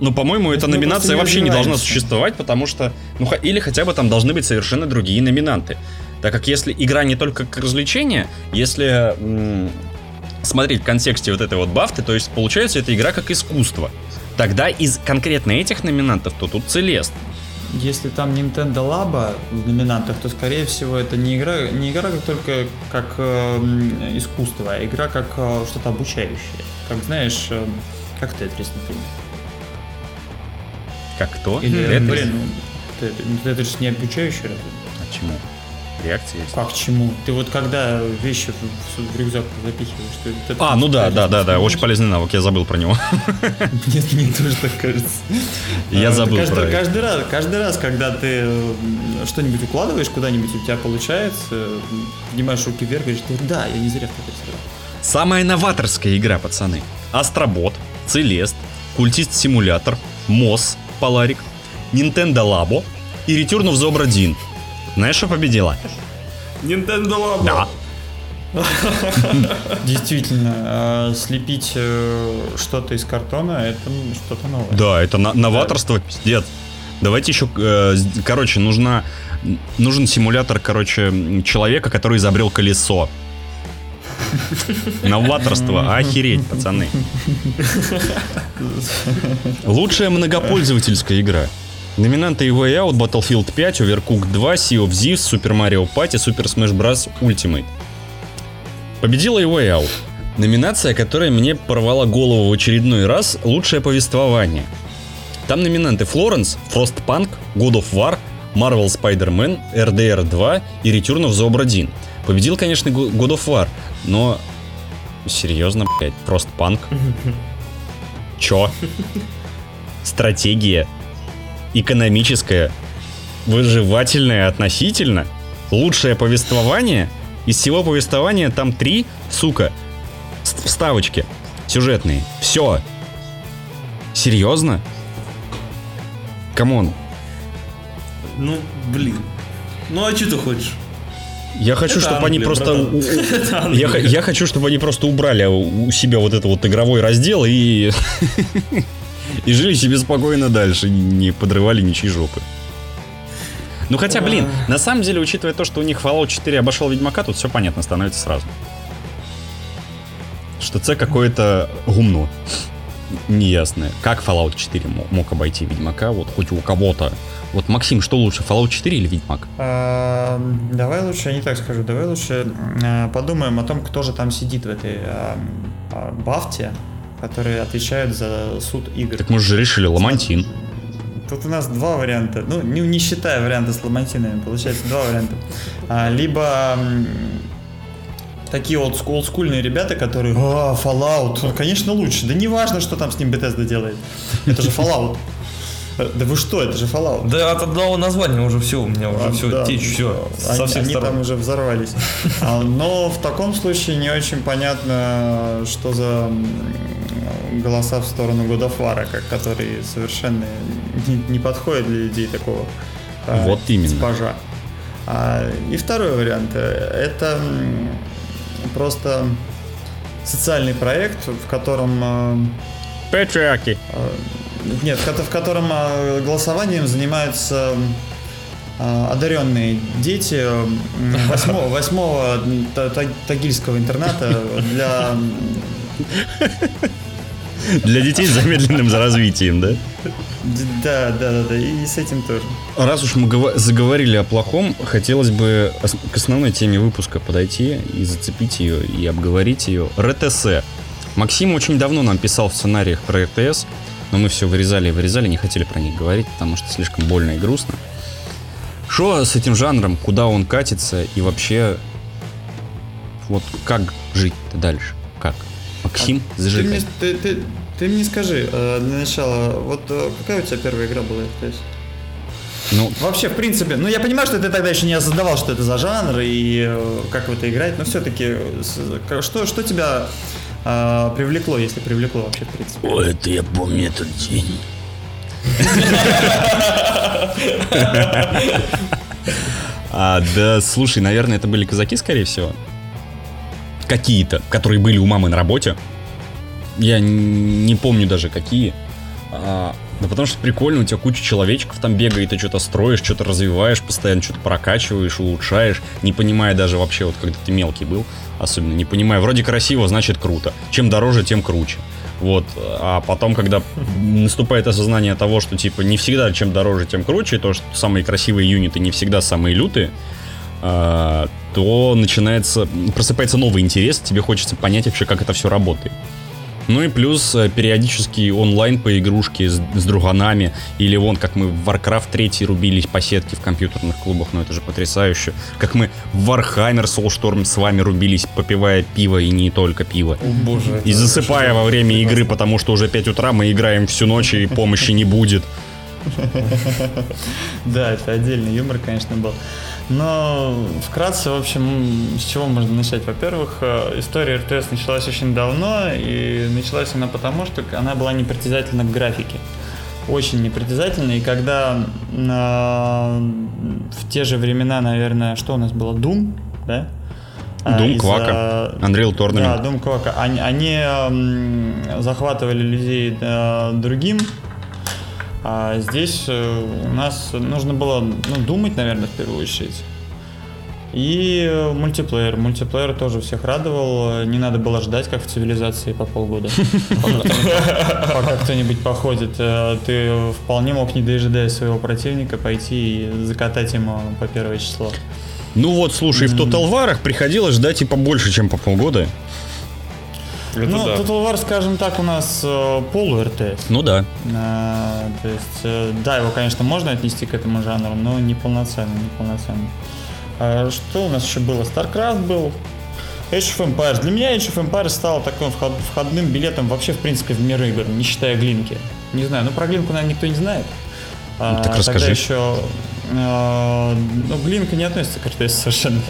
Но, по-моему, эта мы просто номинация не вообще не должна существовать, потому что... Ну, или хотя бы там должны быть совершенно другие номинанты. Так как если игра не только как развлечение, если м, смотреть в контексте вот этой вот бафты, то есть получается это игра как искусство. Тогда из конкретно этих номинантов, то тут Целест. Если там Nintendo Labo в номинантах, то скорее всего это не игра, не игра как только как э, искусство, а игра как э, что-то обучающее. Как знаешь, э, как Тетрис, например. Как кто? Или, Тетрис? блин, ну, ну, Тетрис не обучающий разве? А чему? Реакция есть? Как чему? Ты вот когда вещи в, в- рюкзак запихиваешь, ты Тетрис А, ну да, да, да, да, ты очень полезный навык, я забыл про него. Нет, мне тоже так кажется. Я А, забыл каждый, про каждый раз, каждый раз, когда ты что-нибудь укладываешь куда-нибудь, у тебя получается, поднимаешь руки вверх, говоришь, да, я не зря в. Самая новаторская игра, пацаны. Астробот, Целест, Культист Симулятор, МОС, Поларик, Nintendo Labo и Return of the Obra Dinn. Знаешь, что победила? Nintendo Labo. Да. Действительно, э, слепить э, что-то из картона это что-то новое. Да, это на- новаторство, пиздец. Давайте еще, э, короче, нужна, нужен симулятор, короче, человека, который изобрел колесо. Новаторство, охереть, пацаны. Лучшая многопользовательская игра. Номинанты Way Out, Battlefield 5, Overcooked 2, Sea of Thieves, Super Mario Party, Super Smash Bros. Ultimate. Победила Way Out. Номинация, которая мне порвала голову в очередной раз, лучшее повествование. Там номинанты Флоренс, Frostpunk, God of War, Marvel Spider-Man, RDR 2 и Return of the Obra Dinn. Победил, конечно, God of War, но... Серьезно, блядь, Frostpunk? Чё? Стратегия? Экономическая? Выживательная относительно? Лучшее повествование? Из всего повествования там три, сука, вставочки сюжетные. Все. Серьезно? Come on. Ну, блин. Ну, а что ты хочешь? Я хочу, Это чтобы они Англия, просто... братан. у- Я, я хочу, чтобы они просто убрали у у себя вот это вот игровой раздел и... И жили себе спокойно дальше, не подрывали ничьи жопы. Ну хотя, блин, на самом деле, учитывая то, что у них Fallout 4 обошел Ведьмака, тут все понятно становится сразу. Что це какое-то гумно. Неясное. Как Fallout 4 мо- мог обойти Ведьмака, вот хоть у кого-то. Вот, Максим, что лучше, Fallout 4 или Ведьмак? А, Давай лучше, я не так скажу, давай лучше а, подумаем о том, кто же там сидит в этой а, а, бафте, которые отвечают за суд игр. Так мы же решили Ламантин. Тут у нас два варианта. Ну, не, не считая варианта с ламантинами, получается два варианта. А, либо такие вот олдскульные ребята, которые «А, Fallout, ну, конечно, лучше. Да не важно, что там с ним Bethesda делает. Это же Fallout. Э, Да вы что, это же Fallout. Да от одного названия уже все, у меня уже А, все, да. течь, все, Они, со всех они сторон. там уже взорвались. А, Но в таком случае не очень понятно, что за голоса в сторону как- которые совершенно не, не подходят для людей такого а, Вот именно. типажа. А, И второй вариант. э, Это просто социальный проект, в котором э, Патриарки. а, Нет, в ко- в котором а, голосованием занимаются а, одаренные дети м, восьмого, восьмого та- та- тагильского интерната для... Для детей с замедленным развитием, да? Да, да, да, да, и с этим тоже. Раз уж мы заговорили о плохом, хотелось бы к основной теме выпуска подойти и зацепить ее, и обговорить ее. РТС. Максим очень давно нам писал в сценариях про РТС, но мы все вырезали и вырезали, не хотели про них говорить, потому что слишком больно и грустно. Что с этим жанром, куда он катится и вообще вот как жить-то дальше? Как? Максим, Ты зажигай. мне, ты, ты- ты мне скажи э, для начала, вот э, какая у тебя первая игра была FPS? Ну, Вообще, в принципе, ну я понимаю, что ты тогда еще не осознавал, что это за жанр и э, как в это играть, но все-таки что, что тебя э, привлекло, если привлекло вообще, в принципе? О, это я помню этот день. А, да, слушай, наверное, это были казаки, скорее всего. Какие-то, которые были у мамы на работе. Я не помню даже какие. А, да потому что прикольно, у тебя куча человечков там бегает, ты что-то строишь, что-то развиваешь, постоянно что-то прокачиваешь, улучшаешь, не понимая даже вообще, вот когда ты мелкий был, особенно не понимая, вроде красиво, значит круто. Чем дороже, тем круче. Вот, а потом, когда наступает осознание того, что типа не всегда чем дороже, тем круче, то, что самые красивые юниты не всегда самые лютые, а, то начинается, просыпается новый интерес, тебе хочется понять вообще, как это все работает. Ну и плюс э, периодически онлайн по игрушке с, с друганами, или вон, как мы в Warcraft 3 рубились по сетке в компьютерных клубах, ну это же потрясающе. Как мы в Warhammer Soulstorm с вами рубились, попивая пиво и не только пиво. О, боже. И засыпая во время игры, потому что уже 5 утра мы играем всю ночь и помощи не будет. Да, это отдельный юмор, конечно, был. Но вкратце, в общем, с чего можно начать? Во-первых, э, история РТС началась очень давно, и началась она потому, что она была непритязательна к графике. Очень непритязательна, и когда на- в те же времена, наверное, что у нас было? Doom, да? А, из-за- Квака, Unreal Tournament. Да, Doom Квака. Они, они, захватывали людей э, другим, а здесь э, у нас нужно было ну, думать, наверное, в первую очередь. И э, мультиплеер. Мультиплеер тоже всех радовал. Не надо было ждать, как в цивилизации по полгода. Пока кто-нибудь- походит. Э, Ты вполне мог, не дожидая своего противника, пойти и закатать ему по первое число. Ну вот, слушай, в Total War приходилось ждать и побольше, чем по полгода. Это ну, да. Total War, скажем так, у нас э, полу-РТС. Ну да. А, то есть, э, да, его, конечно, можно отнести к этому жанру, но не полноценно, не полноценно. А что у нас еще было? StarCraft был, Age of Empires. Для меня Age of Empires стал таким вход- входным билетом вообще, в принципе, в мир игр, не считая Глинки. Не знаю, ну про Глинку, наверное, никто не знает. А, Ну, так тогда расскажи. еще... э, ну, Глинка не относится к РТС совершенно.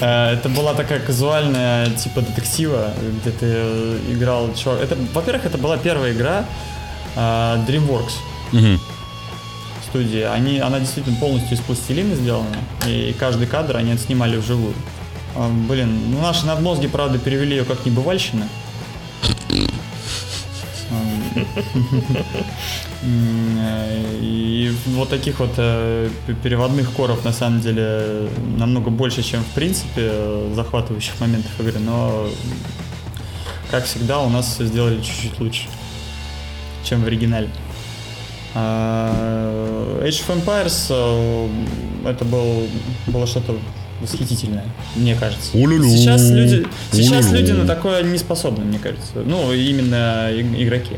Э, Это была такая казуальная типа детектива, где ты э, играл чувак. Это, во-первых, это была первая игра э, DreamWorks студии. Они, она действительно полностью из пластилина сделана, и каждый кадр они отснимали вживую. А, Блин, ну наши надмозги, правда, перевели ее как небывальщина. Э, И вот таких вот э, переводных коров на самом деле намного больше, чем в принципе э, захватывающих моментов игры, но как всегда у нас все сделали чуть-чуть лучше, чем в оригинале. А, Age of Empires это был, было что-то восхитительное, мне кажется. У-лю-лю. Сейчас люди, сейчас У-лю-лю. люди на такое не способны, мне кажется. Ну, именно иг- игроки.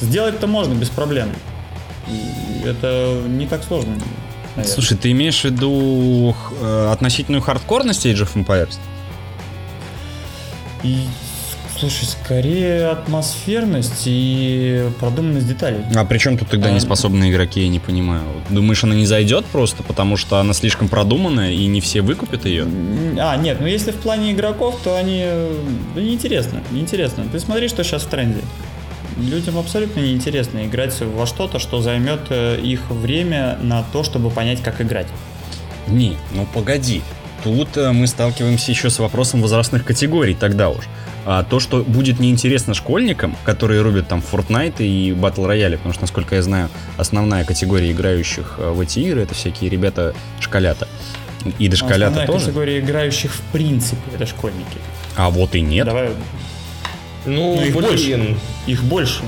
Сделать-то можно без проблем. И Это не так сложно. наверное. Слушай, ты имеешь в виду э, относительную хардкорность Age of Empires? И, слушай, скорее атмосферность и продуманность деталей. А при чем тут тогда А. неспособные игроки, я не понимаю. Думаешь, она не зайдет просто, потому что она слишком продуманная и не все выкупят ее? А, нет, ну если в плане игроков, то они... э, Да неинтересно, неинтересно. Ты смотри, что сейчас в тренде. Людям абсолютно неинтересно играть во что-то, что займет э, их время на то, чтобы понять, как играть. Не, ну погоди. Тут э, мы сталкиваемся еще с вопросом возрастных категорий тогда уж. А то, что будет неинтересно школьникам, которые рубят там Fortnite и Battle Royale, потому что, насколько я знаю, основная категория играющих э, в эти игры это всякие ребята школята. И дошколята Основная тоже. категория играющих в принципе это школьники. А вот и нет. Давай, Ну, Ну, их блин. больше. их больше.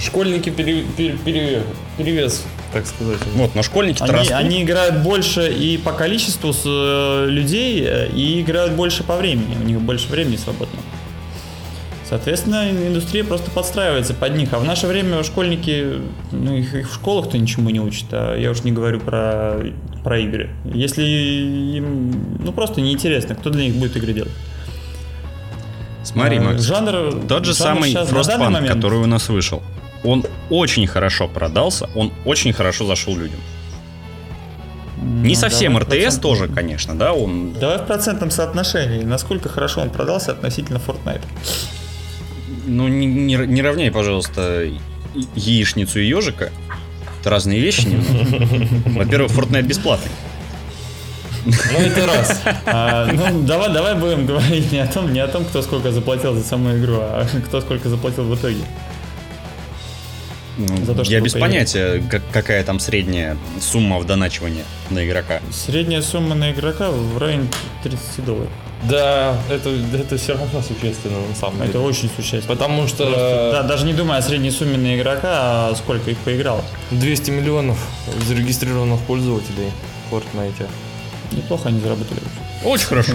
Школьники пере- пере- пере- перевес, так сказать. Вот, но школьники-то Они, растут. они играют больше и по количеству с, э, людей, э, и играют больше по времени. У них больше времени свободно. Соответственно, индустрия просто подстраивается под них. А в наше время школьники, ну, их, их в школах-то ничему не учат. А я уж не говорю про, про игры. Если им, ну, просто неинтересно, кто для них будет игры делать. Смотри, А, Макс, Жанр, тот же жанр самый Frostpunk, который у нас вышел, он очень хорошо продался, он очень хорошо зашел людям. Не Ну, совсем давай в РТС процентном- тоже, конечно, да, он... Давай в процентном соотношении. Насколько хорошо он продался относительно Fortnite. Ну, не, не не равняй, пожалуйста, яичницу и ежика. Это разные вещи. Во-первых, Fortnite бесплатный. Ну, это раз. А, ну, давай, давай будем говорить не о том, не о том, кто сколько заплатил за саму игру, а кто сколько заплатил в итоге. Ну, За то, я без поиграть. понятия, как- какая там средняя сумма в доначивании на игрока. Средняя сумма на игрока в районе 30 долларов. Да, это, это все равно существенно, на самом Это деле. очень существенно. Потому что Просто, да, даже не думая о средней сумме на игрока, а сколько их поиграл. 200 миллионов зарегистрированных пользователей в Fortnite. Неплохо они заработали. Очень хорошо.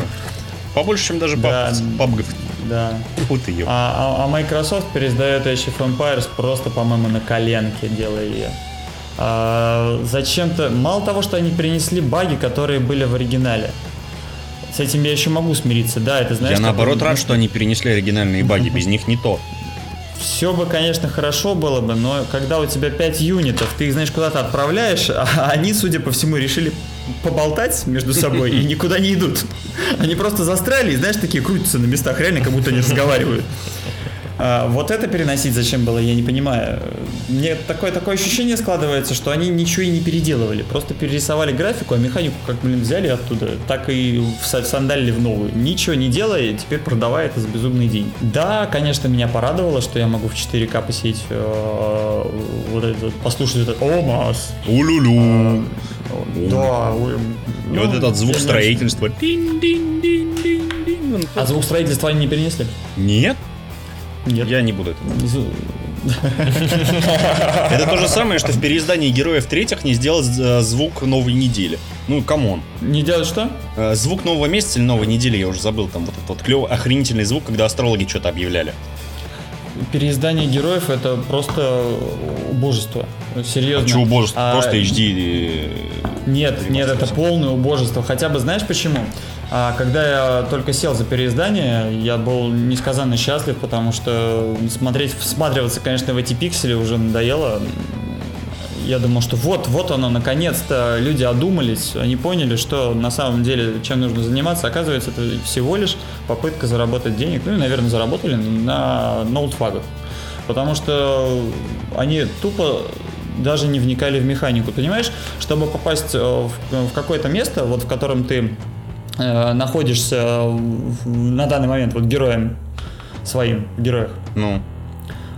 Побольше, чем даже Да. пабгов. Да. Фу ты, ё. А, а- а Microsoft пересдает Age of Empires просто, по-моему, на коленке, делая ее. А, зачем-то... Мало того, что они принесли баги, которые были в оригинале. С этим я еще могу смириться, да, это знаешь... Я наоборот рад, что они перенесли оригинальные баги, без них не то. Все бы, конечно, хорошо было бы, но когда у тебя 5 юнитов, ты их, знаешь, куда-то отправляешь, а они, судя по всему, решили поболтать между собой и никуда не идут. Они просто застряли и, знаешь, такие крутятся на местах, реально как будто они разговаривают. А, вот это переносить зачем было, я не понимаю. Мне такое, такое ощущение складывается, что они ничего и не переделывали. Просто перерисовали графику, а механику как, блин, взяли оттуда, так и в сандалили в новую. Ничего не делая, теперь продавая это за безумный день. Да, конечно, меня порадовало, что я могу в 4К посеять, э, вот этот, послушать этот ОМАС. Улюлю. Да. ой, И ну, вот этот звук строительства. А звук строительства они не перенесли? Нет, Нет. я не буду это. Это то же самое, что в переиздании Героев Третьих не сделать э, звук новой недели. Ну, come on. Не делать что? Э, Звук нового месяца или новой недели, я уже забыл, там вот этот вот клевый, охренительный звук, когда астрологи что-то объявляли. Переиздание героев это просто убожество. Серьезно. Почему убожество? А, Просто HD. Нет, нет, это полное убожество. Хотя бы знаешь почему? А, когда я только сел за переиздание, я был несказанно счастлив, потому что смотреть, всматриваться, конечно, в эти пиксели уже надоело. Я думал, что вот, вот оно, наконец-то люди одумались, они поняли, что на самом деле чем нужно заниматься. Оказывается, это всего лишь попытка заработать денег. Ну и, наверное, заработали на ноутфагах. Потому что они тупо даже не вникали в механику. Понимаешь, чтобы попасть э, в, в какое-то место, вот в котором ты э, находишься в- на данный момент, вот героем своим, в героях, Ну,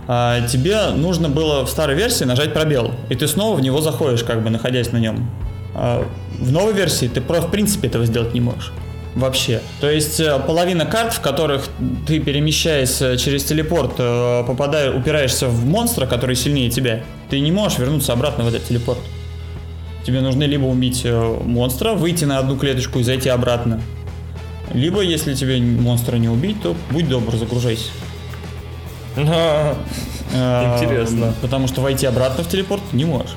а, тебе нужно было в старой версии нажать пробел, и ты снова в него заходишь, как бы находясь на нем. А в новой версии ты про- в принципе этого сделать не можешь. Вообще. То есть э, половина карт, в которых ты, перемещаясь через телепорт, э, попадая, упираешься в монстра, который сильнее тебя, ты не можешь вернуться обратно в этот телепорт. Тебе нужно либо убить э, монстра, выйти на одну клеточку и зайти обратно. Либо, если тебе монстра не убить, то будь добр, загружайся. А, Э, Интересно. Потому что войти обратно в телепорт не можешь.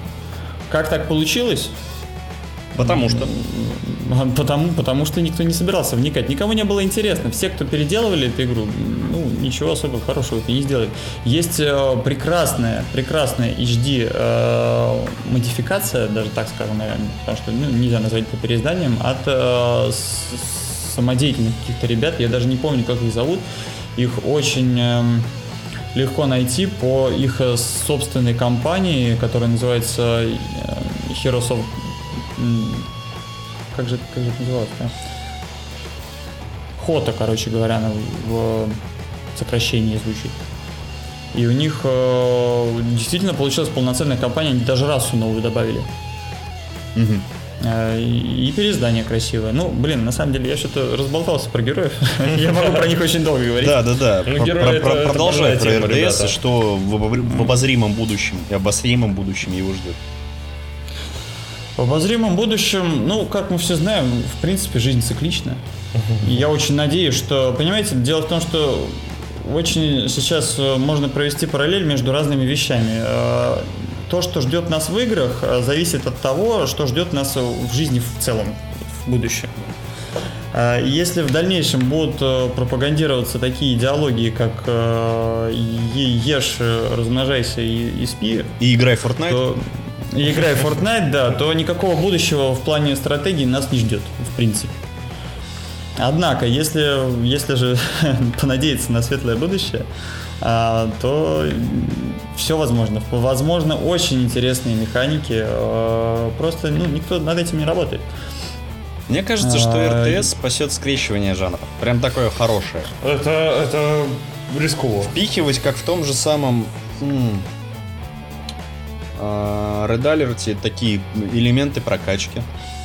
Как так получилось? Потому что. А, Потому, потому что никто не собирался вникать. Никому не было интересно. Все, кто переделывали эту игру, ну, ничего особо хорошего не сделали. Есть э, прекрасная, прекрасная HD э, модификация, даже так скажем, наверное, потому что ну, нельзя назвать это переизданием, от э, самодеятельных каких-то ребят. Я даже не помню, как их зовут. Их очень эм, легко найти по их э, собственной компании, которая называется э, Heroes of... Как же, как же это называлось? да? Хота, короче говоря, она в сокращении звучит. И у них э, действительно получилась полноценная компания, они даже расу новую добавили. Э, И переиздание красивое. Ну, блин, на самом деле я что-то разболтался про героев. Я могу про них очень долго говорить. Да, да, да. Ну, Про- про- про- Продолжай про больная тема, РДС, что в в обозримом будущем и обозримом будущем его ждет. В обозримом будущем, ну, как мы все знаем, в принципе, жизнь циклична. И я очень надеюсь, что, понимаете, дело в том, что очень сейчас э, можно провести параллель между разными вещами. Э, То, что ждет нас в играх, э, зависит от того, что ждет нас в жизни в целом, в будущем. Если в дальнейшем будут пропагандироваться такие идеологии, как ешь, размножайся и, и спи, И играй в Fortnite. то и играя в Fortnite, да, то никакого будущего в плане стратегии нас не ждет, в принципе. Однако, если, если же понадеяться на светлое будущее, а, то все возможно. Возможно, очень интересные механики. а, Просто ну, никто над этим не работает. Мне кажется, что А, РТС спасет скрещивание жанров. Прям такое хорошее. Это, это рисково. Впихивать, как в том же самом м, а, Red Alert такие элементы прокачки.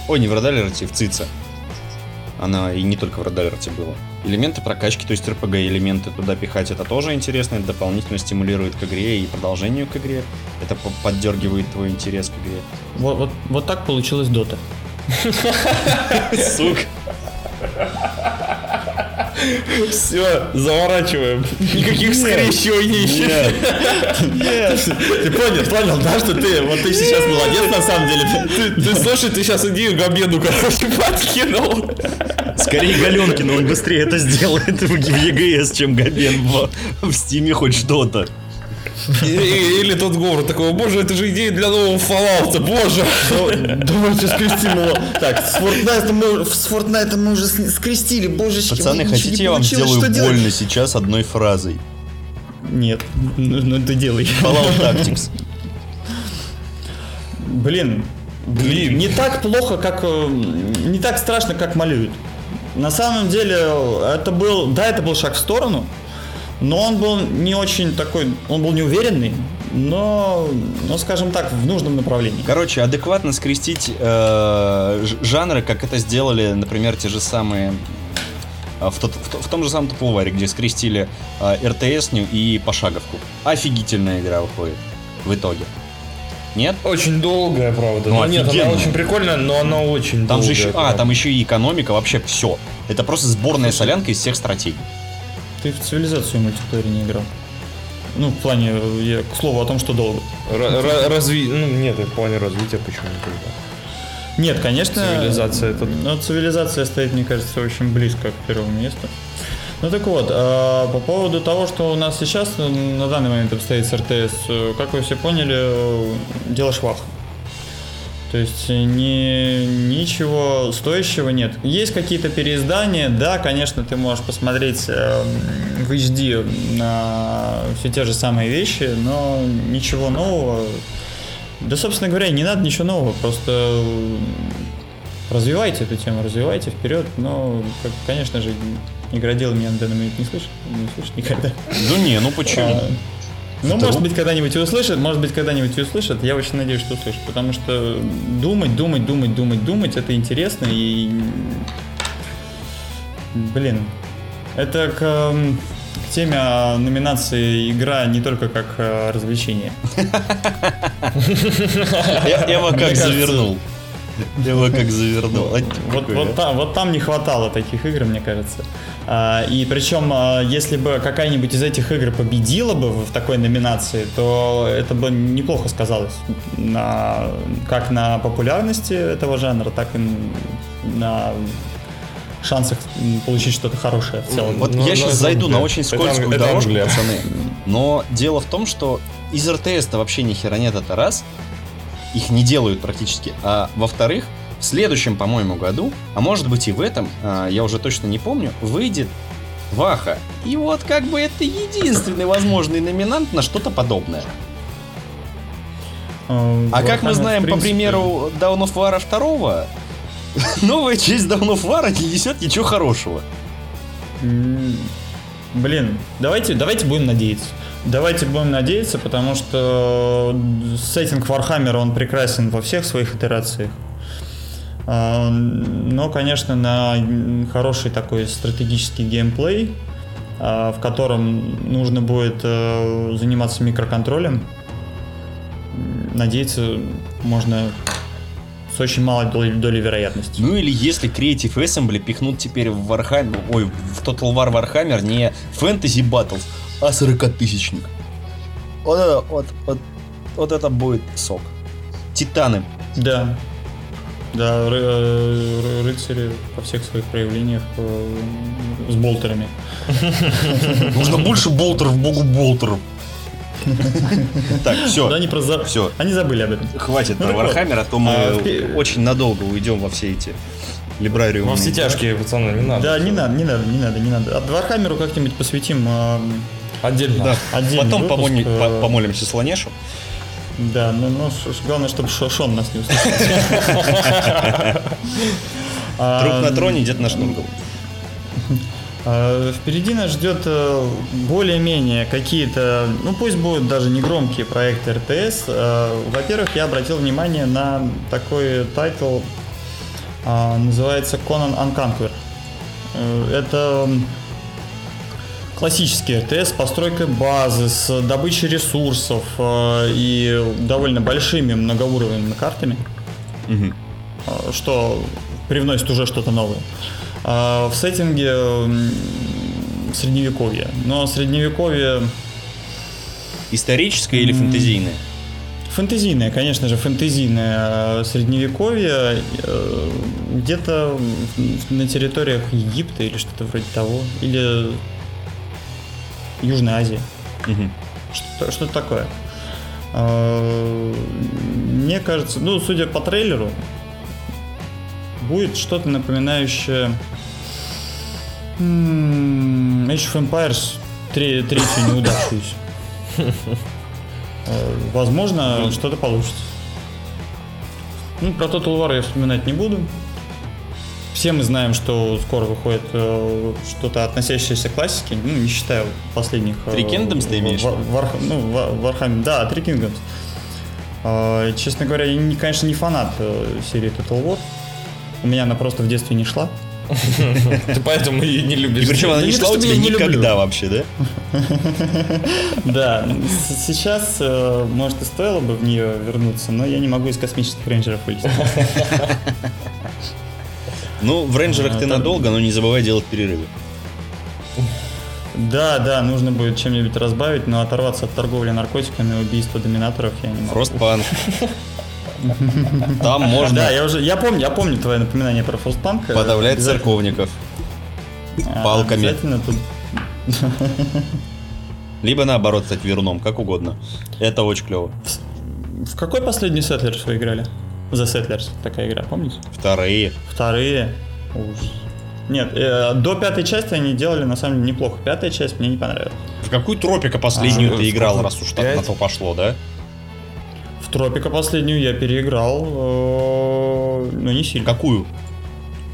Ой, не в Red Alert, в Цице. Она и не только в Red Alert была. Элементы прокачки, то есть RPG-элементы туда пихать, это тоже интересно, это дополнительно стимулирует к игре и продолжению к игре. Это по- поддергивает твой интерес к игре. Вот, вот, вот так получилась Дота. Сука. Все, заворачиваем. Никаких скрещиваний. Ты понял, понял, да, что ты, вот ты сейчас молодец на самом деле. Ты, слушай, ты сейчас идею Габену, короче, подкинул. Скорее Галенкин, он быстрее это сделает в ЕГС, чем Габен в Стиме хоть что-то. Или тот говор такой, боже, это же идея для нового Fallout, боже. Давайте скрестим его. Так, с Fortnite мы, с Fortnite мы уже скрестили, божечки. Пацаны, хотите я вам сделаю что больно сейчас одной фразой? Нет, ну, ну ты делай. Fallout Tactics. Блин, Блин. не так плохо, как... э, Не так страшно, как малюют. На самом деле, это был... Да, это был шаг в сторону, но он был не очень такой... Он был неуверенный, но, ну, скажем так, в нужном направлении. Короче, адекватно скрестить э, жанры, как это сделали, например, те же самые э, в, тот- в в том же самом Топлваре, где скрестили э, РТСню и пошаговку. Офигительная игра выходит в итоге. Нет? Очень долгая, правда. Ну, Ну, нет, она очень прикольная, но она очень Там же долгая. еще, а, там еще и экономика, вообще все. Это просто сборная солянка из всех стратегий. Ты в цивилизацию мультиплеере не играл. Ну, в плане, я, к слову о том, что долго. Ра- разви... Ну, нет, в плане развития почему никогда. Нет, конечно. Цивилизация это- Но цивилизация стоит, мне кажется, очень близко к первому месту. Ну так вот, а, по поводу того, что у нас сейчас э, на данный момент обстоит с РТС, э, как вы все поняли, э, дело швах. То есть э, ни, ничего стоящего нет. Есть какие-то переиздания, да, конечно, ты можешь посмотреть э, в HD на все те же самые вещи, но ничего нового. Да, собственно говоря, не надо ничего нового, просто э, развивайте эту тему, развивайте вперед, но, как, конечно же, игроделы меня на данный момент не слышат, не слышат никогда. Ну не, ну почему? Ну, Вдруг? может быть, когда-нибудь и услышат, может быть, когда-нибудь и услышат. Я очень надеюсь, что услышат, потому что думать, думать, думать, думать, думать, это интересно и... Блин, это к, эм, к теме номинации игра не только как э, развлечение. Я, его как завернул. Я его как завернул. Вот там не хватало таких игр, мне кажется. А, и причем, а, если бы какая-нибудь из этих игр победила бы в такой номинации, то это бы неплохо сказалось на, как на популярности этого жанра, так и на шансах получить что-то хорошее в целом. Вот Ну, я ну, сейчас это зайду на очень Это скользкую это дорожку, Англия. пацаны. Но дело в том, что из РТС-то вообще ни хера нет, это раз. Их не делают практически. А во-вторых, в следующем, по-моему, году, а может быть и в этом, а, я уже точно не помню, выйдет Ваха. И вот как бы это единственный возможный номинант на что-то подобное. Э, А как мы Warhammer, знаем в по принципе, примеру Dawn of War 2, новая часть Dawn of War не несет ничего хорошего. Блин, давайте, давайте будем надеяться. Давайте будем надеяться, потому что сеттинг Вархаммера, он прекрасен во всех своих итерациях. А, Но, конечно, на хороший такой стратегический геймплей, а, в котором нужно будет э, заниматься микроконтролем, надеяться можно с очень малой долей, долей вероятности. Ну или если Creative Assembly пихнут теперь в Warhammer, ой, в Total War Warhammer не Fantasy Battles, а 40-тысячник. Вот это, вот, вот, вот это будет сок. Титаны. Да. Да, ры- э, ры- рыцари во всех своих проявлениях э, с болтерами. Нужно больше болтеров, богу болтеров. Так, Да, все, они просто за- все. Они забыли об этом. Хватит Ну про. Warhammer, а то мы А, очень надолго уйдем во все эти либрариумы. Во все тяжкие, пацаны, не надо. Да, не надо, не надо, не надо, не надо. А Вархаммеру как-нибудь посвятим э, Отдельно. Да, отдельный потом выпуск, э, по- помолимся Слонешу. Да, ну, ну, главное, чтобы Шо- Шон нас не услышал. А, Труп на троне, дедушка Нургл. А, Впереди нас ждет э, более-менее какие-то, ну пусть будут даже не громкие проекты РТС. Э, Во-первых, я обратил внимание на такой title, а, называется Conan Unconquer. Э, Это классический РТС с постройкой базы, с добычей ресурсов э, и довольно большими многоуровневыми картами э, что привносит уже что-то новое. А В сеттинге м, средневековья. Но средневековье Историческое или фэнтезийное? фэнтезийное, конечно же, фэнтезийное э, средневековье где-то на территориях Египта или что-то вроде того, или Южной Азии. Мгм. Что- Что-то такое. А, Мне кажется, ну, судя по трейлеру, будет что-то напоминающее Age of Empires тре- третью неудавшуюся. Э, Возможно, что-то получится. Ну, про Total War я вспоминать не буду. Все мы знаем, что скоро выходит э, что-то относящееся к классике, ну, не считая последних... э, Three Kingdoms ты имеешь Вар- ну, Ва- Warhammer, да, Three Kingdoms. Э, Честно говоря, я, не- конечно, не фанат э, серии Total War. У меня она просто в детстве не шла. Ты поэтому ее не любишь. И причем она не шла у тебя никогда вообще, да? Да, сейчас, э, может, и стоило бы в нее вернуться, но я не могу из космических рейнджеров вылезти. Ну, в рейнджерах ты там- надолго, но не забывай делать перерывы. Да, да, нужно будет чем-нибудь разбавить, но оторваться от торговли наркотиками и убийства доминаторов я не могу. Фростпанк. Там можно Да, я уже, я помню, я помню твое напоминание про Фростпанк. подавлять церковников. а, палками. Обязательно тут Либо наоборот стать веруном, как угодно. Это очень клево. В какой последний Settlers вы играли? The Settlers, такая игра, помните? Вторые. Вторые. Ужас. Нет, э, до пятой части они делали на самом деле неплохо. Пятая часть мне не понравилась. В какую тропика последнюю А, ты играл, раз уж так на то пошло, да? В Тропика последнюю я переиграл, э, но не сильно. Какую?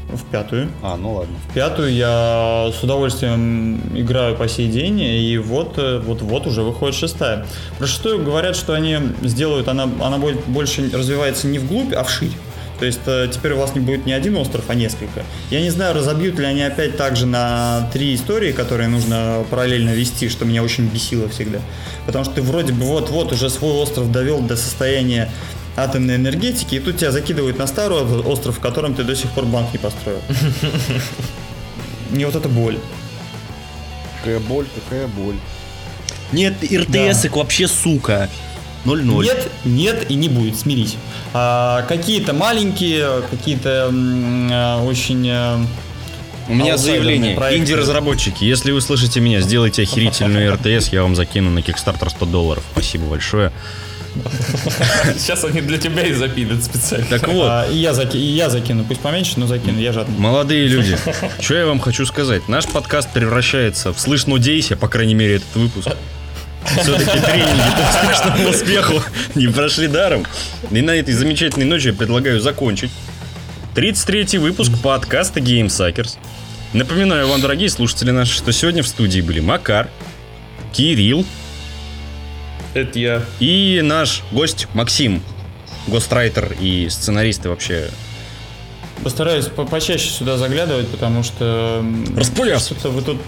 В пятую. А, ну ладно. В пятую я с удовольствием играю по сей день, и вот, э, вот, вот уже выходит шестая. Про шестую говорят, что они сделают, она, она будет больше развивается не вглубь, а вширь. То есть э, теперь у вас не будет не один остров, а несколько. Я не знаю, разобьют ли они опять также на три истории, которые нужно параллельно вести, что меня очень бесило всегда. Потому что ты вроде бы вот-вот уже свой остров довел до состояния атомной энергетики, и тут тебя закидывают на старый остров, в котором ты до сих пор банк не построил. Мне вот это боль. Какая боль, какая боль. Нет, РТС вообще сука. 0-0. Нет, нет и не будет, смирись. А, какие-то маленькие, какие-то м, а, очень... а, У меня заявление. Инди-разработчики, если вы слышите меня, сделайте охерительную РТС, я вам закину на Kickstarter 100 долларов. Спасибо большое. Сейчас они для тебя и запилят специально. Так вот, а, и, я заки- и я закину, пусть поменьше, но закину, я жадный. молодые люди, что я вам хочу сказать? Наш подкаст превращается в «Слышь, ну дейся», по крайней мере, этот выпуск. Все-таки тренинги по успешному успеху не прошли даром. И на этой замечательной ночи я предлагаю закончить 33-й выпуск подкаста Game Suckers. Напоминаю вам, дорогие слушатели наши, что сегодня в студии были Макар, Кирилл Это я. и наш гость Максим, гострайтер и сценарист и вообще Постараюсь по- почаще сюда заглядывать, потому что... м, Распыляться. Что-то вы тут...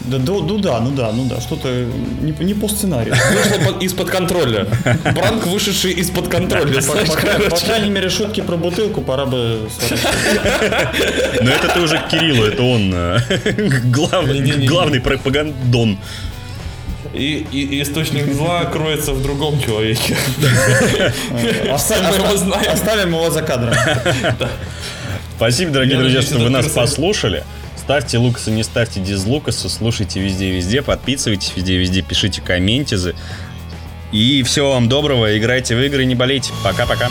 Да, да, ну да, ну да, ну да, что-то не, не по сценарию. Вышло под- из-под контроля. Пранк, вышедший из-под контроля. По, крайней мере, шутки про бутылку пора бы. Но это ты уже Кириллу, это он э, главный пропагандон. И, и источник зла кроется в другом человеке. Оставим его за кадром. Спасибо, дорогие друзья, что вы нас послушали. Ставьте лукасы, не ставьте дизлукасы, слушайте везде-везде, подписывайтесь везде-везде, пишите комментизы. И всего вам доброго, играйте в игры, не болейте. Пока-пока.